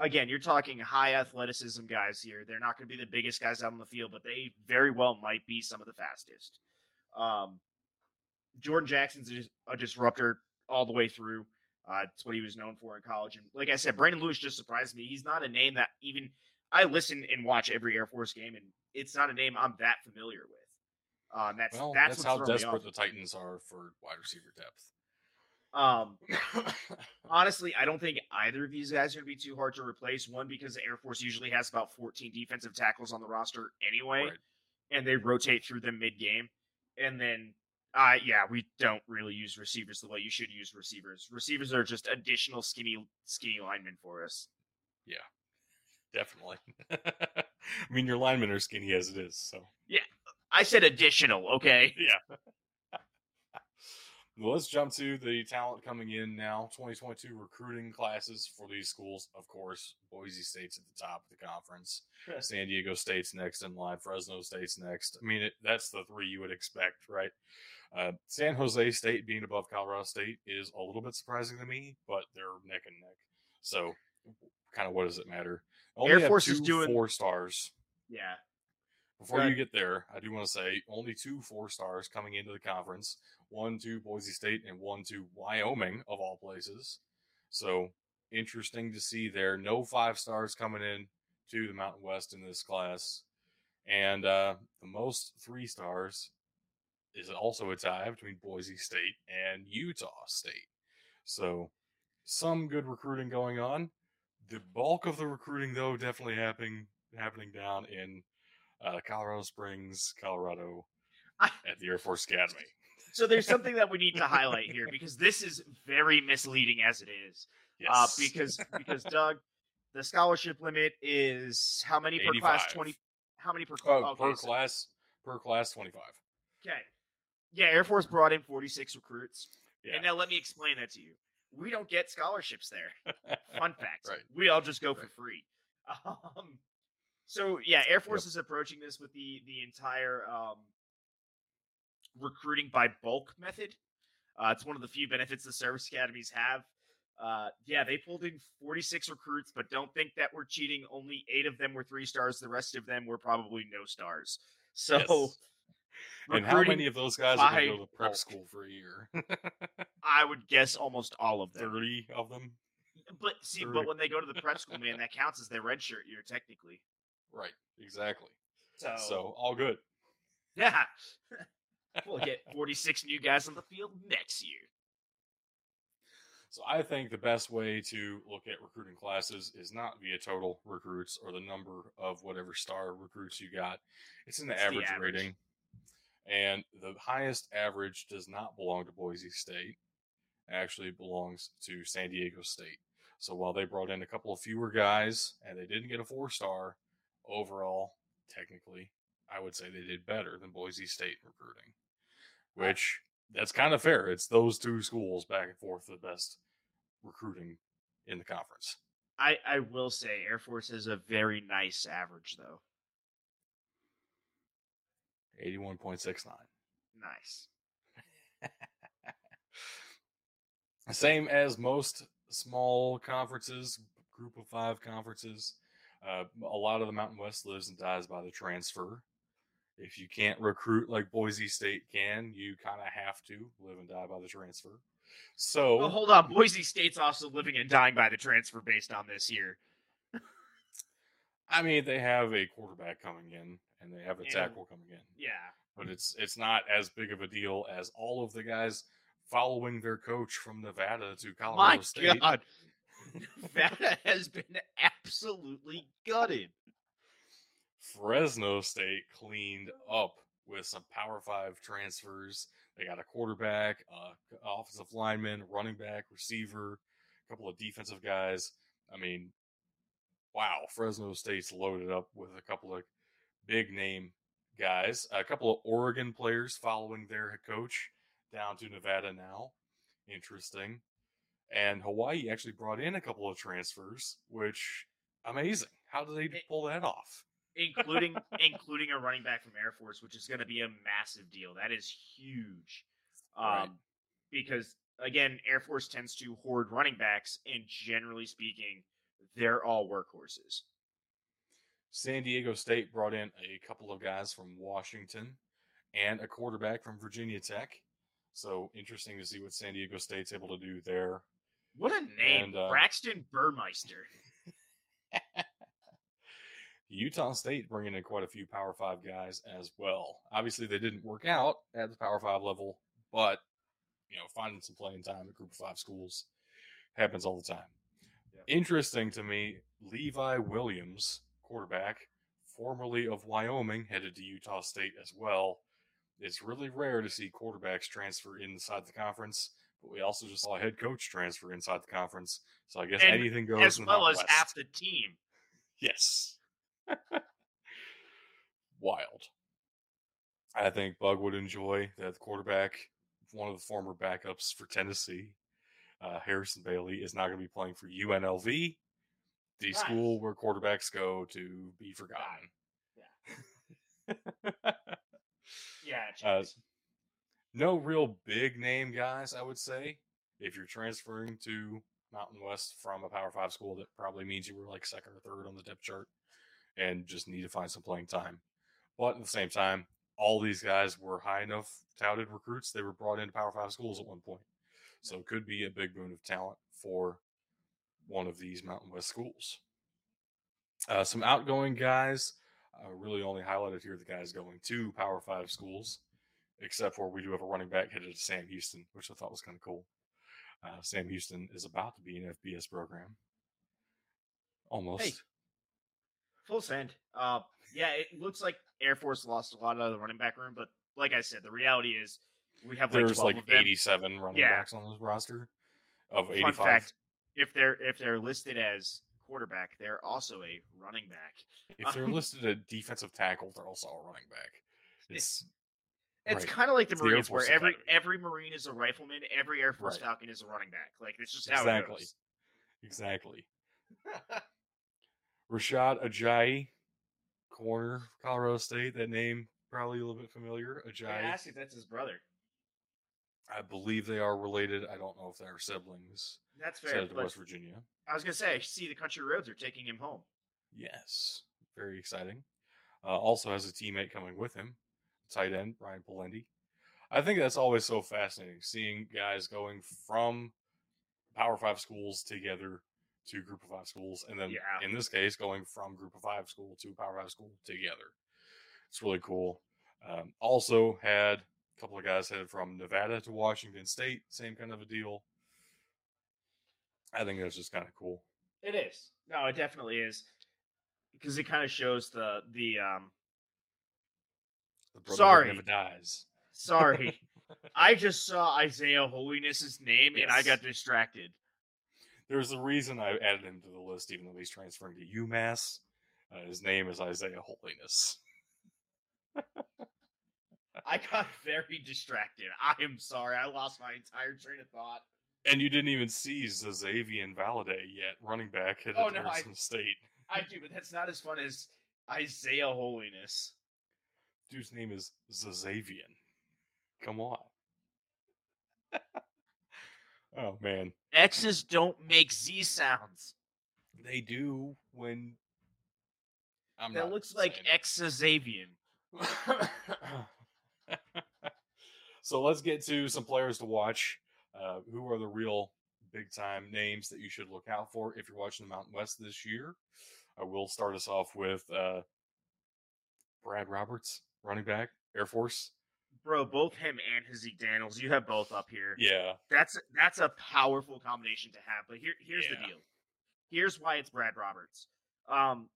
again, you're talking high athleticism guys here. They're not going to be the biggest guys out on the field, but they very well might be some of the fastest. Um, Jordan Jackson's a disruptor all the way through. Uh, it's what he was known for in college. And like I said, Brandon Lewis just surprised me. He's not a name that even I listen and watch every Air Force game, and it's not a name I'm that familiar with. Um, that's Well, that's, that's, how desperate the Titans are for wide receiver Um, depth. honestly, I don't think either of these guys are going to be too hard to replace. One because the Air Force usually has about 14 defensive tackles on the roster anyway, Right. and they rotate through them mid game. And then, uh, yeah, we don't really use receivers the way you should use receivers. Receivers are just additional skinny, skinny linemen for us. Yeah. Definitely. I mean, your linemen are skinny as it is, so Yeah. I said additional, okay? yeah. well, let's jump to the talent coming in now. 2022 recruiting classes for these schools. Of course, Boise State's at the top of the conference. San Diego State's next in line. Fresno State's next. I mean, it, that's the three you would expect, right? Uh, San Jose State being above Colorado State is a little bit surprising to me, but they're neck and neck. So, kind of what does it matter? Only Air Force is doing- four stars. Yeah. Before you get there, I do want to say only two four stars coming into the conference. One to Boise State and one to Wyoming, of all places. So interesting to see there. No five stars coming in to the Mountain West in this class. And uh, the most three stars is also a tie between Boise State and Utah State. So some good recruiting going on. The bulk of the recruiting, though, definitely happening happening down in uh, Colorado Springs, Colorado, I- at the Air Force Academy. So there's something that we need to highlight here because this is very misleading as it is. Yes, Uh, because because Doug, the scholarship limit is how many per class? Twenty. How many per Oh, okay, per so- class, per class, twenty five. Okay. Yeah, Air Force brought in 46 recruits. Yeah. And now let me explain that to you. We don't get scholarships there. Fun fact. Right. We all just go for free. Um, so yeah, Air Force is approaching this with the the entire um, recruiting by bulk method. Uh, it's one of the few benefits the service academies have. Uh, yeah, they pulled in 46 recruits, but don't think that we're cheating. Only eight of them were three stars. The rest of them were probably no stars. So, Yes. And how many of those guys are going to go to prep school for a year? I would guess almost all of them. 30 of them? But see, Thirty. but when they go to the prep school, man, that counts as their redshirt year technically. Right, exactly. So, So, all good. yeah, we'll get 46 new guys on the field next year. So I think the best way to look at recruiting classes is not via total recruits or the number of whatever star recruits you got. It's in the It's the average, average. rating. And the highest average does not belong to Boise State. It actually belongs to San Diego State. So while they brought in a couple of fewer guys and they didn't get a four star, overall, technically, I would say they did better than Boise State recruiting. Which that's kind of fair. It's those two schools back and forth the best recruiting in the conference. I, I will say Air Force is a very nice average though. 81.69. Nice. Same as most small conferences, group of five conferences. Uh, a lot of the Mountain West lives and dies by the transfer. If you can't recruit like Boise State can, you kind of have to live and die by the transfer. Oh, so, Well, hold on. Boise State's also living and dying by the transfer based on this year. I mean, they have a quarterback coming in and they have a And- tackle coming in. Yeah. but it's it's not as big of a deal as all of the guys following their coach from Nevada to Colorado My State. God. Nevada has been absolutely gutted. Fresno State cleaned up with some Power Five transfers. They got a quarterback, uh, offensive lineman, running back, receiver, a couple of defensive guys. I mean, wow, Fresno State's loaded up with a couple of big name guys, a couple of Oregon players following their head coach down to Nevada now. Interesting. And Hawaii actually brought in a couple of transfers, which amazing. How did they pull that off? Including including a running back from Air Force, which is going to be a massive deal. That is huge, um, Right. because again, Air Force tends to hoard running backs, and generally speaking, they're all workhorses. San Diego State brought in a couple of guys from Washington and a quarterback from Virginia Tech. So interesting to see what San Diego State's able to do there. What a name, And, uh, Braxton Burmeister. Utah State bringing in quite a few Power Five guys as well. Obviously, they didn't work out at the Power Five level, but you know, finding some playing time at Group of Five schools happens all the time. Yeah. Interesting to me, Levi Williams, quarterback, formerly of Wyoming, headed to Utah State as well. It's really rare to see quarterbacks transfer inside the conference, but we also just saw a head coach transfer inside the conference. So I guess And anything goes. as well as half the team. Yes. Wild. I think Bug would enjoy that quarterback, one of the former backups for Tennessee, uh, Harrison Bailey, is not going to be playing for UNLV, the Nice. school where quarterbacks go to be forgotten. Yeah, Uh, no real big name guys, I would say. If you're transferring to Mountain West from a Power Five school, that probably means you were like second or third on the depth chart and just need to find some playing time. But at the same time, all these guys were high enough touted recruits. They were brought into Power Five schools at one point. So it could be a big boon of talent for one of these Mountain West schools. Uh, some outgoing guys, uh, really only highlighted here the guys going to Power Five schools, except for we do have a running back headed to Sam Houston, which I thought was kind of cool. Uh, Sam Houston is about to be an FBS program. Almost. Full send. Uh, yeah, it looks like Air Force lost a lot of the running back room, but like I said, the reality is we have like There's like of them. 87 running Yeah. backs on this roster of Fun 85. fact: if they're if they're listed as quarterback, they're also a running back. If they're listed a defensive tackle, they're also a running back. It's It's Right. kind of like the It's the Marines, where every Academy. every Marine is a rifleman, every Air Force Right. Falcon is a running back. Like it's just how exactly. it goes. Exactly. Rashad Ajayi, corner, Colorado State. That name probably a little bit familiar. Ajayi. I asked if that's his brother. I believe they are related. I don't know if they're siblings. That's fair. To West Virginia. I was gonna say, I see the country roads are taking him home. Yes, very exciting. Uh, also has a teammate coming with him, tight end Ryan Palendi. I think that's always so fascinating seeing guys going from Power Five schools together to Group of Five schools, and then Yeah. in this case, going from Group of Five school to Power Five school together. It's really cool. Um, also had a couple of guys headed from Nevada to Washington State, same kind of a deal. I think that's just kind of cool. It is. No, it definitely is. Because it kind of shows the the um The Sorry. never dies. sorry. I just saw Isaiah Holiness's name and I got distracted. There's a reason I've added him to the list, even though he's transferring to UMass. Uh, his name is Isaiah Holiness. I got very distracted. I am sorry. I lost my entire train of thought. And you didn't even see Xazavian Valladay yet, running back Oh, to no, I- Arizona State. I do, but that's not as fun as Isaiah Holiness. Dude's name is Zazavian. Come on. oh man, X's don't make Z sounds. they do when. I'm that looks like saying- X Xavier. so let's get to some players to watch. Uh, who are the real big time names that you should look out for if you're watching the Mountain West this year? I will start us off with uh, Brad Roberts, running back, Air Force. Bro, both him and Zeke Daniels, you have both up here. Yeah, That's that's a powerful combination to have. But here here's Yeah. the deal. Here's why it's Brad Roberts. Um,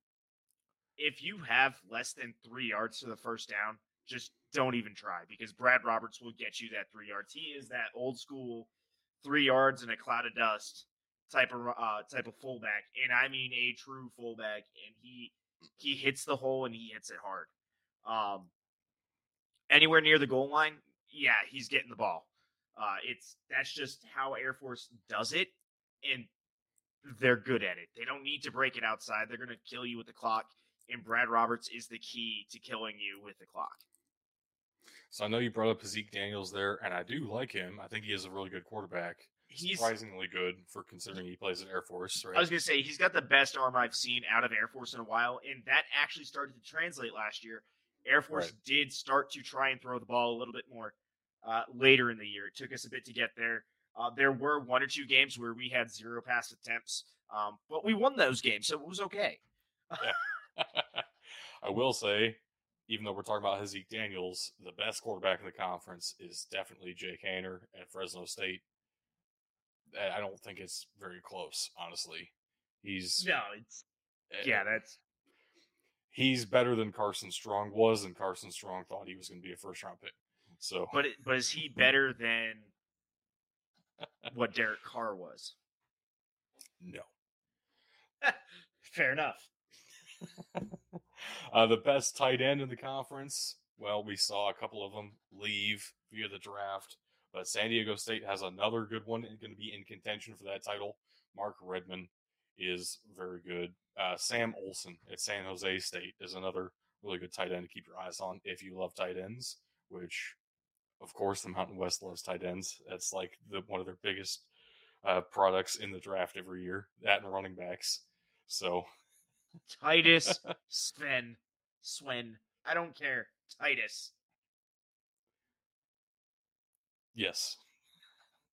if you have less than three yards to the first down, just don't even try because Brad Roberts will get you that three yards. He is that old school three yards in a cloud of dust type of uh, type of fullback, and I mean a true fullback. And he he hits the hole and he hits it hard. Um, anywhere near the goal line, yeah, he's getting the ball. Uh, it's that's just how Air Force does it, and they're good at it. They don't need to break it outside. They're going to kill you with the clock, and Brad Roberts is the key to killing you with the clock. So I know you brought up Zeke Daniels there, and I do like him. I think he is a really good quarterback. He's. Surprisingly good for considering he plays at Air Force, right? I was going to say he's got the best arm I've seen out of Air Force in a while, and that actually started to translate last year. Air Force Right. did start to try and throw the ball a little bit more uh, later in the year. It took us a bit to get there. Uh, there were one or two games where we had zero pass attempts, um, but we won those games, so it was okay. I will say, even though we're talking about Zeke Daniels, the best quarterback in the conference is definitely Jake Haener at Fresno State. I don't think it's very close, honestly. He's No, it's eh, yeah, that's he's better than Carson Strong was, and Carson Strong thought he was going to be a first round pick. So but it, but is he better than what Derek Carr was? no. Fair enough. uh, the best tight end in the conference. Well, we saw a couple of them leave via the draft, but San Diego State has another good one and going to be in contention for that title. Mark Redman is very good. Uh, Sam Olson at San Jose State is another really good tight end to keep your eyes on if you love tight ends, which, of course, the Mountain West loves tight ends. That's like the one of their biggest uh, products in the draft every year. That and running backs. So Titus Sven Swen. I don't care. Titus. Yes,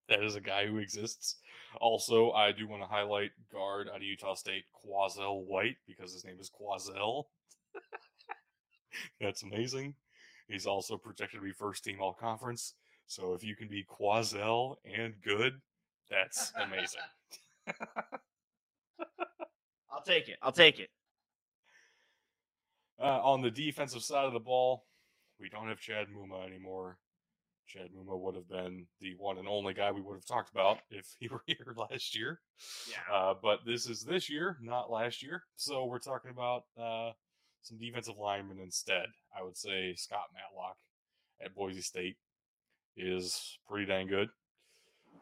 that is a guy who exists. Also, I do want to highlight guard out of Utah State, Quazel White, because his name is Quazel. That's amazing. He's also projected to be first team all conference. So if you can be Quazel and good, that's amazing. I'll take it. I'll take it. Uh, on the defensive side of the ball, we don't have Chad Muma anymore. Chad Muma would have been the one and only guy we would have talked about if he were here last year. Yeah. Uh, but this is this year, not last year. So we're talking about uh, some defensive linemen instead. I would say Scott Matlock at Boise State is pretty dang good.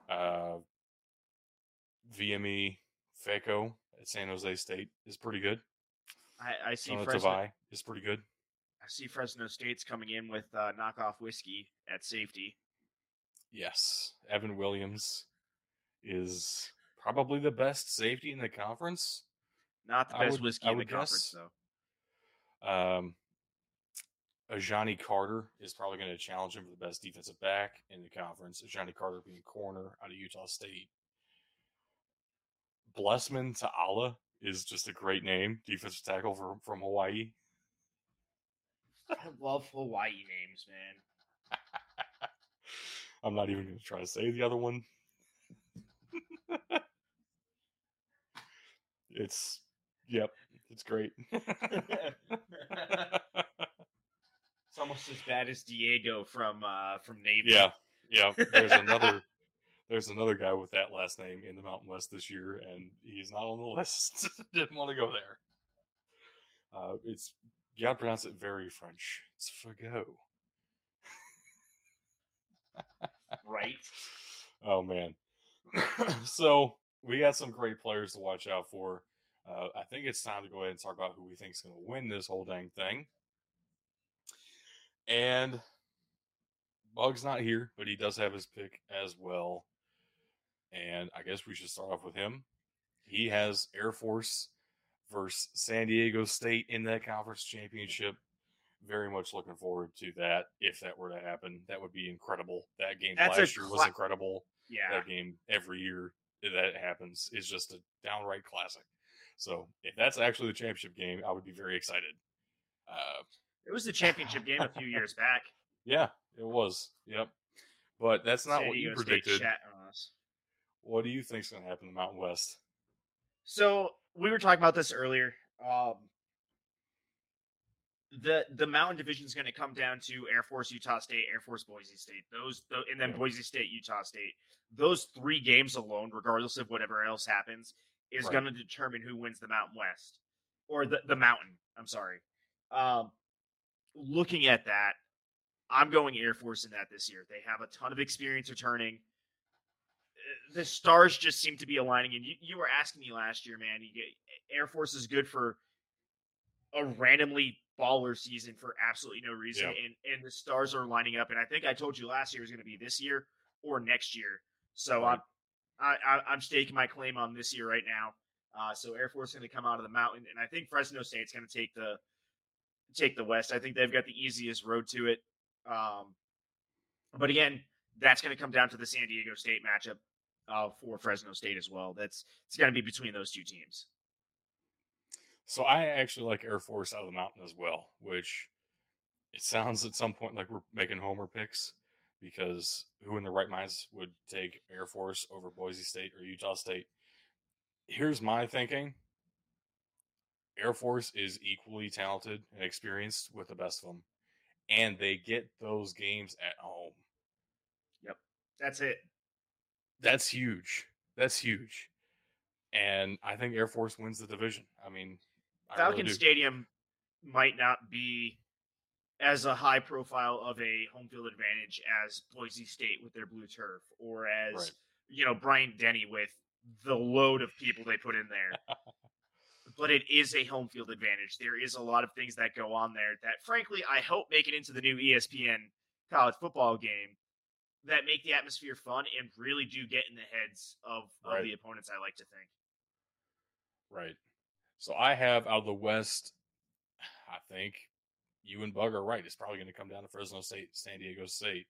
Uh, VME Faco at San Jose State is pretty good. I, I see. Tavai is pretty good. I see Fresno State's coming in with uh, knockoff whiskey at safety. Yes, Evan Williams is probably the best safety in the conference. Not the best would- whiskey I in the conference, guess. though. Um, Johnny Carter is probably going to challenge him for the best defensive back in the conference. Johnny Carter being corner out of Utah State. Blessman Ta'ala is just a great name, defensive tackle from, from Hawaii. I love Hawaii names, man. I'm not even going to try to say the other one. it's, yep, it's great. It's almost as bad as Diego from uh from Navy. yeah, yeah. There's another, there's another guy with that last name in the Mountain West this year, and he's not on the list. Didn't want to go there. Uh, it's you gotta pronounce it very French. It's Fago. Right. Oh man. so we got some great players to watch out for. Uh, I think it's time to go ahead and talk about who we think is going to win this whole dang thing. And Bug's not here, but he does have his pick as well. And I guess we should start off with him. He has Air Force versus San Diego State in that conference championship. Very much looking forward to that. If that were to happen, that would be incredible. That game That's last year was incredible Yeah. that game every year that happens is just a downright classic. So if that's actually the championship game, I would be very excited. Uh, It was the championship game a few years back. yeah, it was. Yep. But that's not San what you Diego State predicted. shat on us. What do you think's going to happen in the Mountain West? So we were talking about this earlier. Um, the the Mountain Division is going to come down to Air Force, Utah State, Air Force, Boise State. Those, tho- and then Yeah. Boise State, Utah State. Those three games alone, regardless of whatever else happens, is Right. going to determine who wins the Mountain West or the the Mountain. I'm sorry. Um, looking at that, I'm going Air Force in that this year. They have a ton of experience returning. The stars just seem to be aligning. And you, you were asking me last year, man. You get, Air Force is good for a randomly baller season for absolutely no reason, Yeah. and and the stars are lining up. And I think I told you last year is going to be this year or next year. So Right. I'm I, I'm staking my claim on this year right now. Uh, so Air Force is going to come out of the mountain, and I think Fresno State's going to take the take the West. I think they've got the easiest road to it. Um, but again, that's going to come down to the San Diego State matchup uh, for Fresno State as well. That's it's going to be between those two teams. So I actually like Air Force out of the mountain as well, which it sounds at some point like we're making homer picks because who in their right minds would take Air Force over Boise State or Utah State? Here's my thinking. Air Force is equally talented and experienced with the best of them, and they get those games at home. Yep, that's it. That's huge. That's huge. And I think Air Force wins the division. I mean, I Falcon do. Stadium might not be as a high profile of a home field advantage as Boise State with their blue turf, or as Right. you know Bryant-Denny with the load of people they put in there. but it is a home field advantage. There is a lot of things that go on there that, frankly, I hope make it into the new ESPN college football game that make the atmosphere fun and really do get in the heads of, of Right. the opponents. I like to think. Right. So I have out of the West, I think you and Bug are right. It's probably going to come down to Fresno State, San Diego State.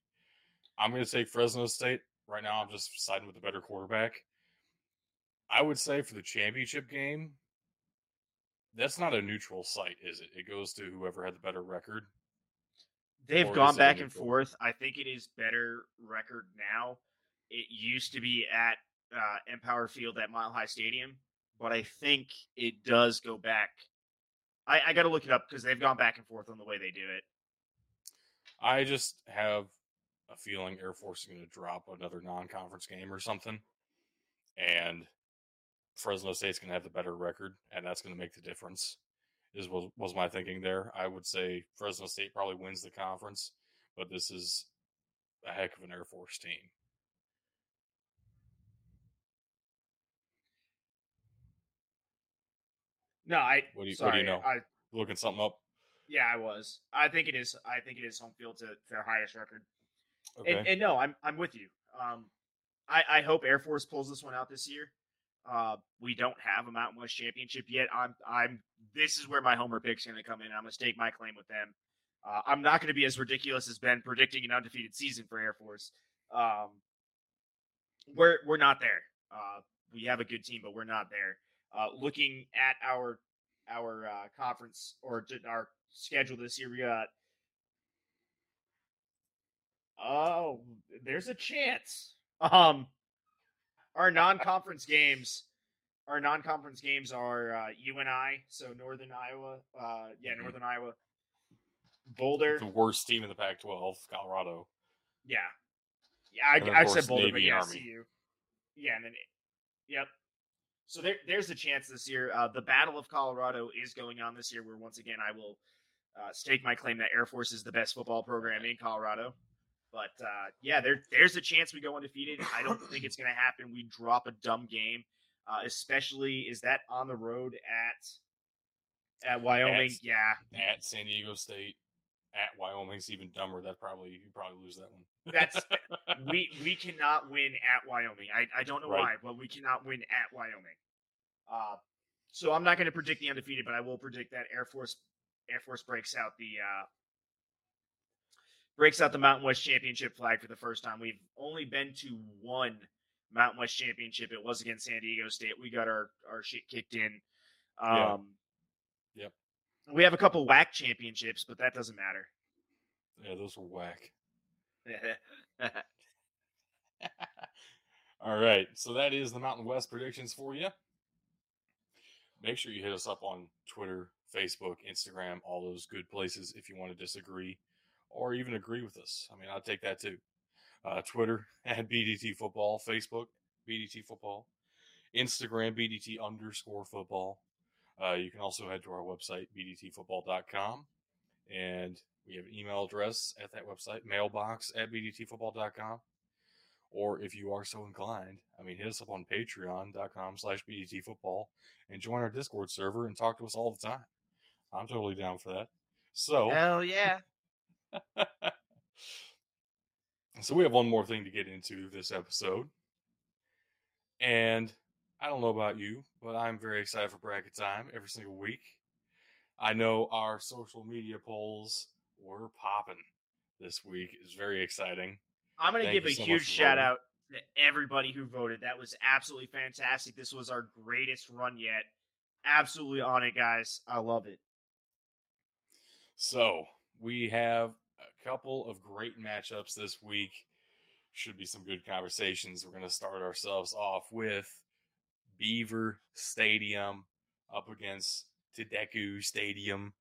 I'm going to take Fresno State. Right now, I'm just siding with the better quarterback. I would say for the championship game, that's not a neutral site, is it? It goes to whoever had the better record. They've gone back and forth. I think it is better record now. It used to be at uh, Empower Field at Mile High Stadium, but I think it does go back. I, I got to look it up because they've gone back and forth on the way they do it. I just have a feeling Air Force is going to drop another non-conference game or something, and Fresno State's going to have the better record, and that's going to make the difference. Is was was my thinking there? I would say Fresno State probably wins the conference, but this is a heck of an Air Force team. No, I. What do you- what do you know? I, Looking something up. yeah, I was. I think it is. I think it is home field to their highest record. Okay. And, and no, I'm I'm with you. Um, I I hope Air Force pulls this one out this year. Uh, we don't have a Mountain West championship yet. I'm I'm. This is where my homer pick's are going to come in. I'm going to stake my claim with them. Uh, I'm not going to be as ridiculous as Ben predicting an undefeated season for Air Force. Um, we're we're not there. Uh, we have a good team, but we're not there. Uh, looking at our our uh, conference or our schedule this year, we got. Oh, there's a chance. Um, our non-conference games, our non-conference games are uh, I, so Northern Iowa. Uh, yeah, Mhm. Northern Iowa. Boulder. the worst team in the Pac-12, Colorado. Yeah. Yeah, I, I said Boulder, but yeah, Army. CU. Yeah, and then yep. So there, there's a chance this year. Uh, the Battle of Colorado is going on this year, where once again I will uh, stake my claim that Air Force is the best football program in Colorado. But uh, yeah, there, there's a chance we go undefeated. I don't think it's going to happen. We drop a dumb game, uh, especially is that on the road at at Wyoming. At- yeah, At San Diego State, at Wyoming's even dumber. That probably you probably lose that one. that's we we cannot win at Wyoming. I, I don't know Right. why, but we cannot win at Wyoming. Uh, so I'm not going to predict the undefeated, but I will predict that Air Force Air Force breaks out the uh, breaks out the Mountain West Championship flag for the first time. We've only been to one Mountain West Championship. It was against San Diego State. We got our our shit kicked in. Um, Yeah. Yep. We have a couple whack championships, but that doesn't matter. Yeah, those were whack. All right, so that is the Mountain West predictions for you. Make sure you hit us up on Twitter, Facebook, Instagram, all those good places if you want to disagree or even agree with us. I mean, I'll take that too. Uh, Twitter at BDT Football, Facebook BDT Football, Instagram BDT underscore football. Uh, you can also head to our website bdtfootball.com, and we have an email address at that website, mailbox at bdtfootball.com or if you are so inclined, I mean, hit us up on patreon.com slash bdtfootball and join our Discord server and talk to us all the time. I'm totally down for that. So, Hell yeah! so we have one more thing to get into this episode. And I don't know about you, but I'm very excited for bracket time every single week. I know our social media polls were popping this week. It's very exciting. I'm going to give a so huge shout voting. out to everybody who voted. That was absolutely fantastic. This was our greatest run yet. Absolutely on it, guys. I love it. So we have a couple of great matchups this week. Should be some good conversations. We're going to start ourselves off with Beaver Stadium up against TDECU Stadium.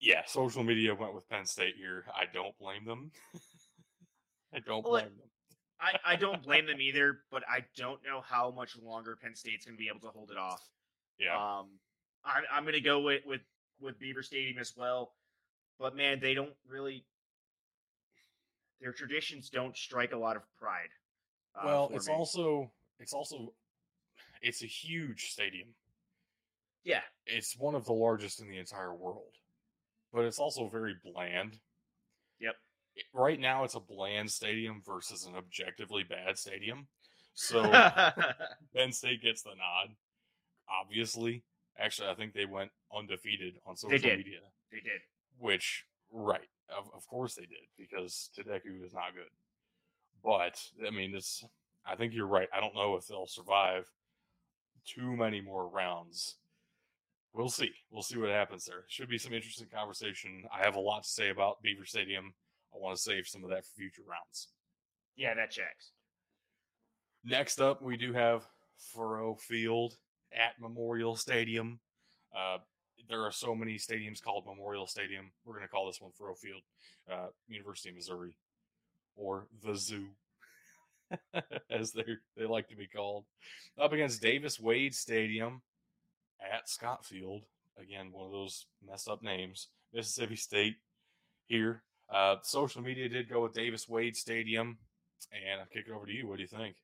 Yeah, social media went with Penn State here. I don't blame them. I don't blame them. I, I don't blame them either, but I don't know how much longer Penn State's going to be able to hold it off. Yeah, Um, I'm, I'm going to go with, with with Beaver Stadium as well, but man, they don't really. Their traditions don't strike a lot of pride. uh, well, it's me. also it's also it's a huge stadium. yeah, it's one of the largest in the entire world, but it's also very bland. Yep. It- right now, it's a bland stadium versus an objectively bad stadium. So Penn State gets the nod. Obviously, actually, I think they went undefeated on social did. media, they did. Which right, of, of course they did because TDECU is not good. But I mean, it's. I think you're right. I don't know if they'll survive too many more rounds. We'll see. We'll see what happens there. Should be some interesting conversation. I have a lot to say about Beaver Stadium. I want to save some of that for future rounds. Yeah, that checks. Next up, we do have Faurot Field at Memorial Stadium. Uh, there are so many stadiums called Memorial Stadium. We're going to call this one Faurot Field, uh, University of Missouri, or the Zoo, as they they like to be called. Up against Davis Wade Stadium at Scott Field. Again, one of those messed up names. Mississippi State here. Uh, social media did go with Davis Wade Stadium, and I'll kick it over to you. What do you think?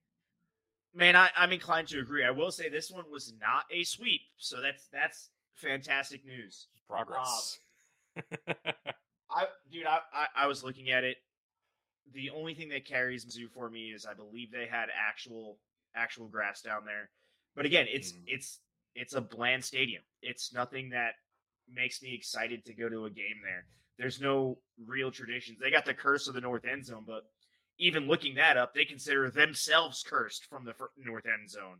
Man, I, I'm inclined to agree. I will say this one was not a sweep, so that's that's fantastic news. Progress. I, dude, I, I, I was looking at it. the only thing that carries Mizzou for me is I believe they had actual actual grass down there. But again, it's Mm. it's it's a bland stadium. It's nothing that makes me excited to go to a game there. There's no real traditions. They got the curse of the north end zone, but even looking that up, they consider themselves cursed from the north end zone.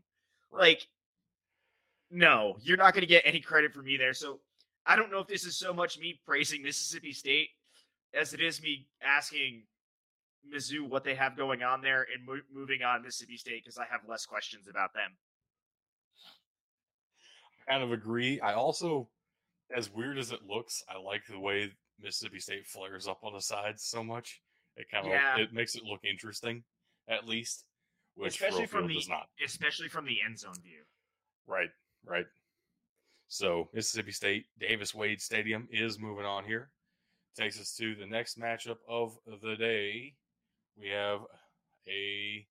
Like, no, you're not going to get any credit from me there. So I don't know if this is so much me praising Mississippi State as it is me asking Mizzou what they have going on there and mo- moving on Mississippi State because I have less questions about them. I kind of agree. I also, as weird as it looks, I like the way Mississippi State flares up on the sides so much. It kind of Yeah. it makes it look interesting, at least, which Especially Especially from the- does not. Especially from the end zone view. Right, right. So Mississippi State Davis Wade Stadium is moving on here. Takes us to the next matchup of the day. We have a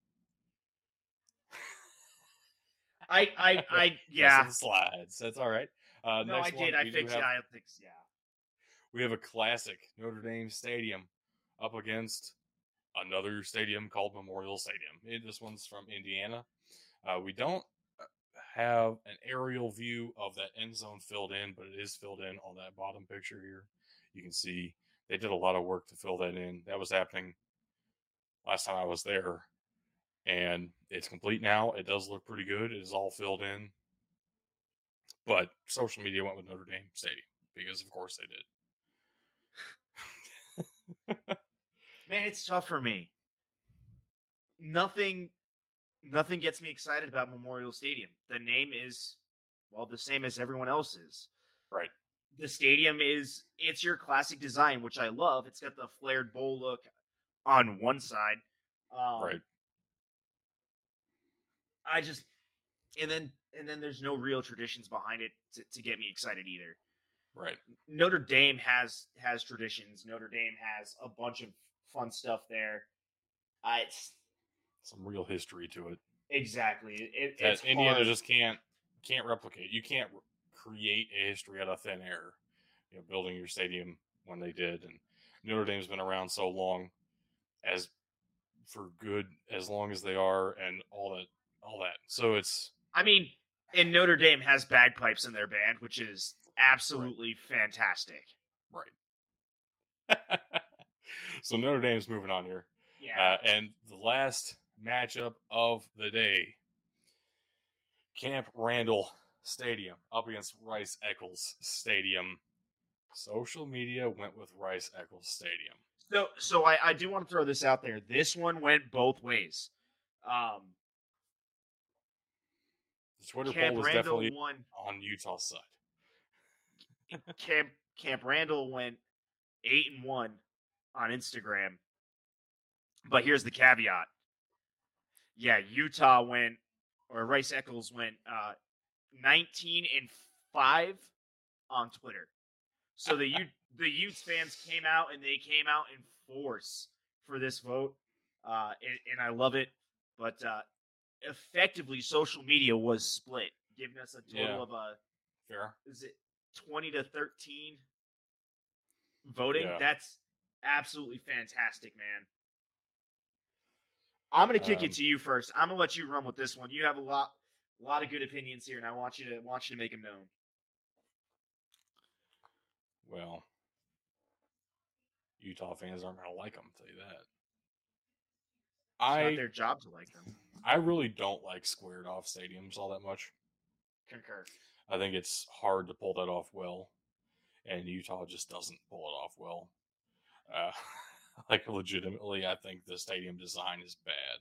I, I, I, yeah. slides. That's all right. Uh, No, I did. I fixed. have- Yeah, I fixed. Yeah. we have a classic Notre Dame Stadium up against another stadium called Memorial Stadium. Eh, This one's from Indiana. Uh, we don't have an aerial view of that end zone filled in, but it is filled in on that bottom picture here. You can see they did a lot of work to fill that in. That was happening last time I was there. And it's complete now. It does look pretty good. It is all filled in. But social media went with Notre Dame Stadium because, of course, they did. Man, it's tough for me. Nothing, nothing gets me excited about Memorial Stadium. The name is, well, the same as everyone else's. Right. The stadium is it's your classic design, which I love. It's got the flared bowl look on one side. Um, right. I just, and then and then there's no real traditions behind it to, to get me excited either. Right. Notre Dame has has traditions. Notre Dame has a bunch of fun stuff there. I it's, Some real history to it. exactly. It, That it's Indiana hard. just can't can't replicate. You can't re- create a history out of thin air. You know, building your stadium when they did, and Notre Dame's been around so long, as for good as long as they are, and all that, all that. So it's I mean, and Notre Dame has bagpipes in their band, which is absolutely fantastic. right. so Notre Dame's moving on here. Yeah. Uh, and the last matchup of the day Camp Randall Stadium up against Rice Eccles Stadium. Social media went with Rice Eccles Stadium. so so I, I do want to throw this out there. This one went both ways. Um, The Twitter Camp poll was Randall definitely won. on Utah's side. Camp Camp Randall went eight and one on Instagram. But here's the caveat. Yeah, Utah went or Rice Eccles went uh 19 and 5 on Twitter. So the Ute the Utes fans came out and they came out in force for this vote. Uh and, and I love it. But uh effectively social media was split, giving us a total Yeah. of a Fair. is it 20 to 13 voting Yeah. that's absolutely fantastic man i'm gonna kick Um, it to you first i'm gonna let you run with this one you have a lot a lot of good opinions here and i want you to want you to make them known Well, Utah fans aren't going to like them, tell you that. it's not I their job to like them I really don't like squared off stadiums all that much. concur I think it's hard to pull that off well, and Utah just doesn't pull it off well. Uh, like legitimately, I think the stadium design is bad.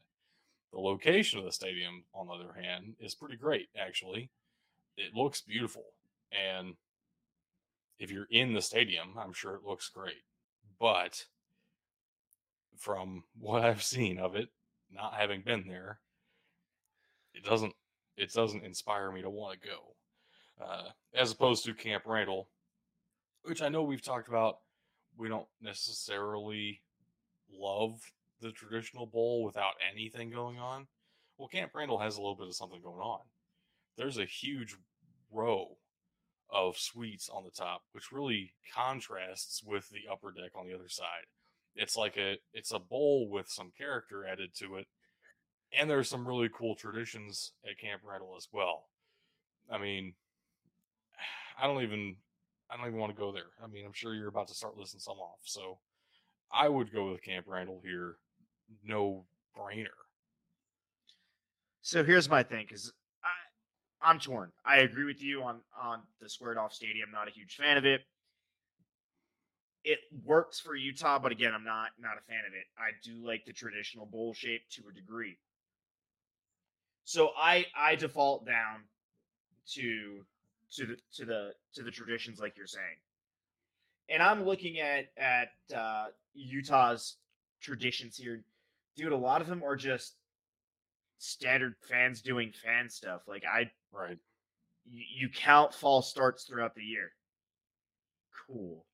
The location of the stadium, on the other hand, is pretty great. Actually, it looks beautiful, and if you're in the stadium, I'm sure it looks great. But from what I've seen of it, not having been there, it doesn't it doesn't inspire me to want to go uh, as opposed to Camp Randall, which I know we've talked about. We don't necessarily love the traditional bowl without anything going on. Well, Camp Randall has a little bit of something going on. There's a huge row of suites on the top, which really contrasts with the upper deck on the other side. it's like a it's a bowl with some character added to it, and there's some really cool traditions at Camp Randall as well. I mean, I don't even I don't even want to go there. I mean, I'm sure you're about to start listing some off, so I would go with Camp Randall here, no brainer. So here's my thing, because I'm torn. I agree with you on on the squared off stadium. Not a huge fan of it. It works for Utah, but again, I'm not not a fan of it. I do like the traditional bowl shape to a degree. So I I default down to to the to the to the traditions like you're saying. And I'm looking at at uh, Utah's traditions here. Dude, a lot of them are just standard fans doing fan stuff. Like I Right. you, you count false starts throughout the year. Cool.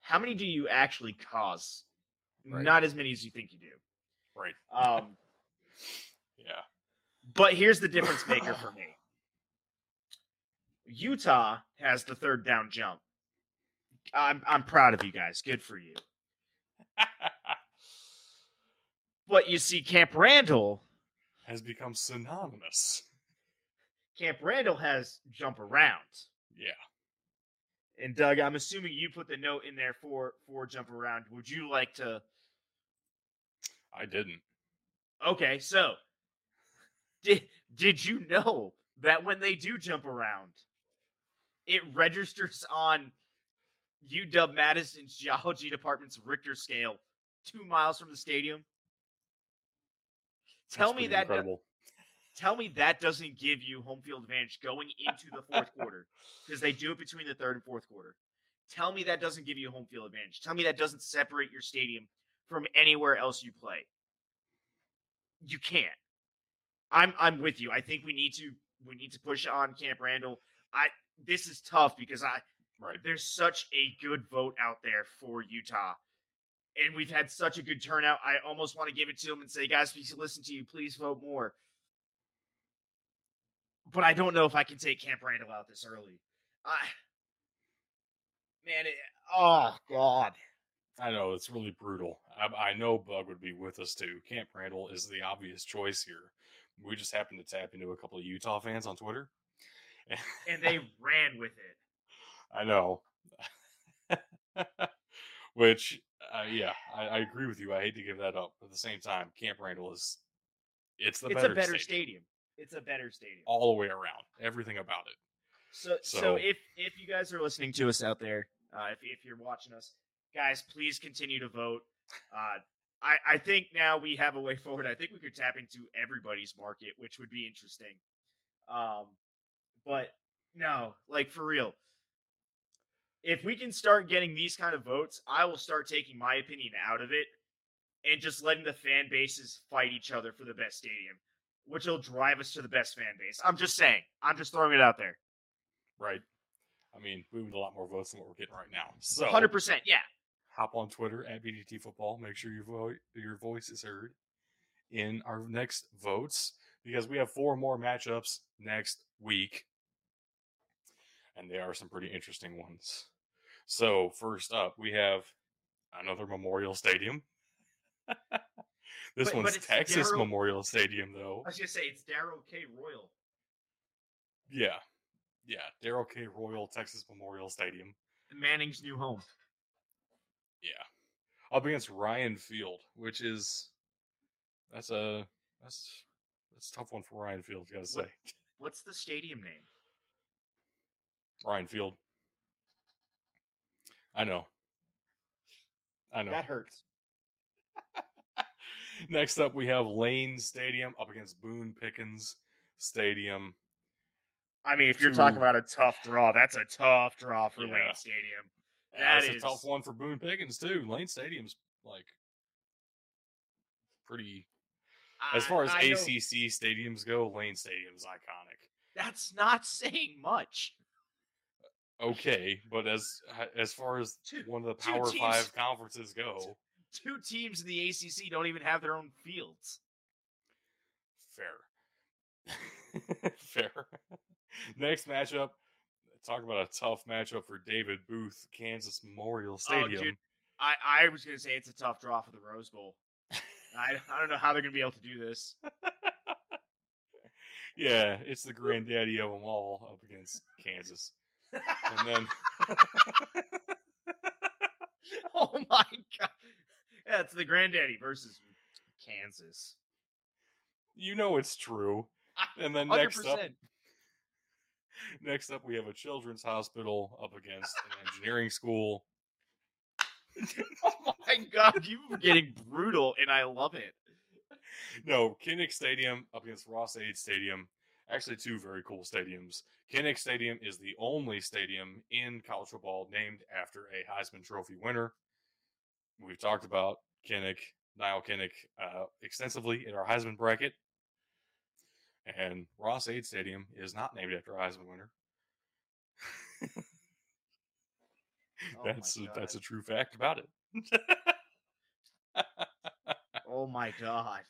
How many do you actually cause? Right. Not as many as you think you do. Right. Um, Yeah. but here's the difference maker for me. Utah has the third down jump. I'm I'm proud of you guys. Good for you. But you see, Camp Randall, Has become synonymous. Camp Randall has jump around. Yeah. And Doug, I'm assuming you put the note in there for for jump around. Would you like to? I didn't. Okay, so did did you know that when they do jump around, it registers on UW Madison's geology department's Richter scale, two miles from the stadium? Tell That's me that. incredible. tell me that doesn't give you home field advantage going into the fourth quarter because they do it between the third and fourth quarter. Tell me that doesn't give you home field advantage. Tell me that doesn't separate your stadium from anywhere else you play. You can't. I'm I'm with you. I think we need to we need to push on Camp Randall. I this is tough because I Right. there's such a good vote out there for Utah. And we've had such a good turnout. I almost want to give it to them and say, guys, please listen to you. Please vote more. But I don't know if I can take Camp Randall out this early. I, man, it, oh God, I know it's really brutal. I, I know Bug would be with us too. Camp Randall is the obvious choice here. We just happened to tap into a couple of Utah fans on Twitter. and they ran with it. I know. Which, uh, yeah, I, I agree with you. I hate to give that up. But at the same time, Camp Randall is it's the it's better, a better stadium. stadium. It's a better stadium. all the way around. Everything about it. So, so, So- if if you guys are listening to us out there, uh, if if you're watching us, guys, please continue to vote. Uh, I I think now we have a way forward. I think we could tap into everybody's market, which would be interesting. Um, but no, like for real. If we can start getting these kind of votes, I will start taking my opinion out of it and just letting the fan bases fight each other for the best stadium, which will drive us to the best fan base. I'm just saying. I'm just throwing it out there. Right. I mean, we need a lot more votes than what we're getting right now. So Hundred percent, yeah. hop on Twitter at BDT Football. Make sure your vote, your voice is heard in our next votes because we have four more matchups next week, and they are some pretty interesting ones. So first up, we have another Memorial Stadium. this But- one's but Texas Darrell- Memorial Stadium, though. I was gonna say it's Darrell K. Royal. Yeah, yeah, Darrell K. Royal Texas Memorial Stadium. Manning's new home. Yeah. Up against Ryan Field, which is that's a that's that's a tough one for Ryan Field, gotta say. What- What's the stadium name? Ryan Field. I know. I know. That hurts. Next up we have Lane Stadium up against Boone Pickens Stadium. I mean, if you're Two- talking about a tough draw, that's a tough draw for Yeah. Lane Stadium. That that's a tough one for Boone Pickens too. Lane Stadium's like pretty as far as I- I know ACC stadiums go, Lane Stadium's iconic. that's not saying much. Okay, but as uh, as far as Two- one of the Power teams- Five conferences go, Two teams in the ACC don't even have their own fields. fair, fair. Next matchup, talk about a tough matchup for David Booth, Kansas Memorial Stadium. Oh, dude. I, I was gonna say it's a tough draw for the Rose Bowl. I, I don't know how they're gonna be able to do this. yeah, it's the granddaddy of them all up against Kansas, and then oh my god, yeah, it's the granddaddy versus Kansas. you know it's true. And then Hundred next up, next up we have a children's hospital up against an engineering school. Oh my god, you're getting brutal, and I love it. No, Kinnick Stadium up against Ross Ade Stadium. Actually, two very cool stadiums. Kinnick Stadium is the only stadium in college football named after a Heisman Trophy winner. We've talked about Kinnick, Nile Kinnick, uh, extensively in our Heisman bracket. And Ross Ade Stadium is not named after a Heisman winner. Oh that's a, that's a true fact about it. Oh my god.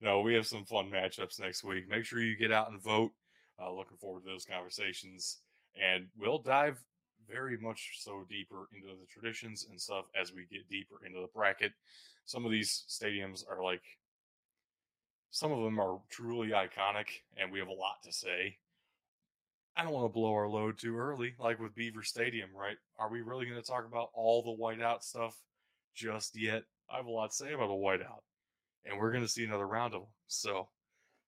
no, we have some fun matchups next week. Make sure you get out and vote. Uh, looking forward to those conversations, and we'll dive very much so deeper into the traditions and stuff as we get deeper into the bracket. Some of these stadiums are like, some of them are truly iconic, and we have a lot to say. I don't want to blow our load too early, like with Beaver Stadium, right? Are we really going to talk about all the whiteout stuff just yet? I have a lot to say about a whiteout and we're going to see another round of them. So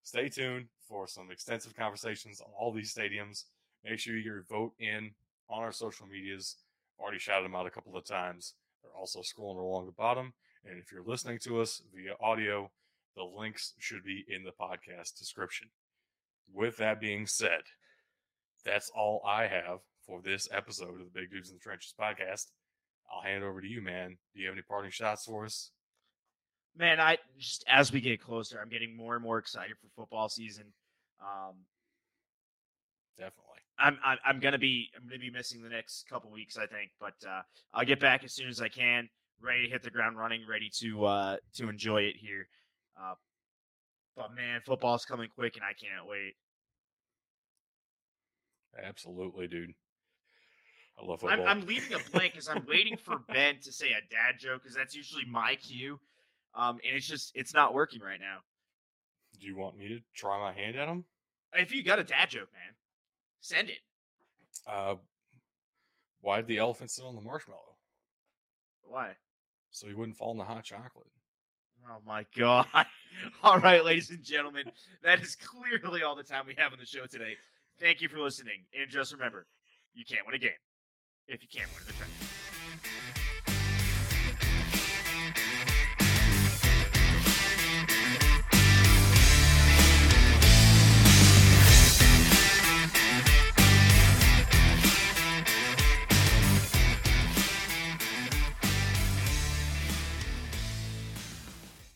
stay tuned for some extensive conversations on all these stadiums. Make sure you get your vote in on our social medias. Already shouted them out a couple of times. They're also scrolling along the bottom. And if you're listening to us via audio, the links should be in the podcast description. With that being said, that's all I have for this episode of the Big Dudes in the Trenches podcast. I'll hand it over to you, man. Do you have any parting shots for us? Man, I just as we get closer, I'm getting more and more excited for football season. Um, Definitely. I'm, I'm I'm gonna be I'm gonna be missing the next couple weeks, I think, but uh, I'll get back as soon as I can. Ready to hit the ground running, ready to uh, to enjoy it here. Uh, but man, football's coming quick, and I can't wait. Absolutely, dude. I love I'm, football. I'm leaving a blank because I'm waiting for Ben to say a dad joke because that's usually my cue, um, and it's just it's not working right now. Do you want me to try my hand at him? If you got a dad joke, man, send it. Uh, why did the elephant sit on the marshmallow? Why? So he wouldn't fall in the hot chocolate. Oh my god. All right, ladies and gentlemen, that is clearly all the time we have on the show today. Thank you for listening. And just remember, you can't win a game if you can't win the trenches.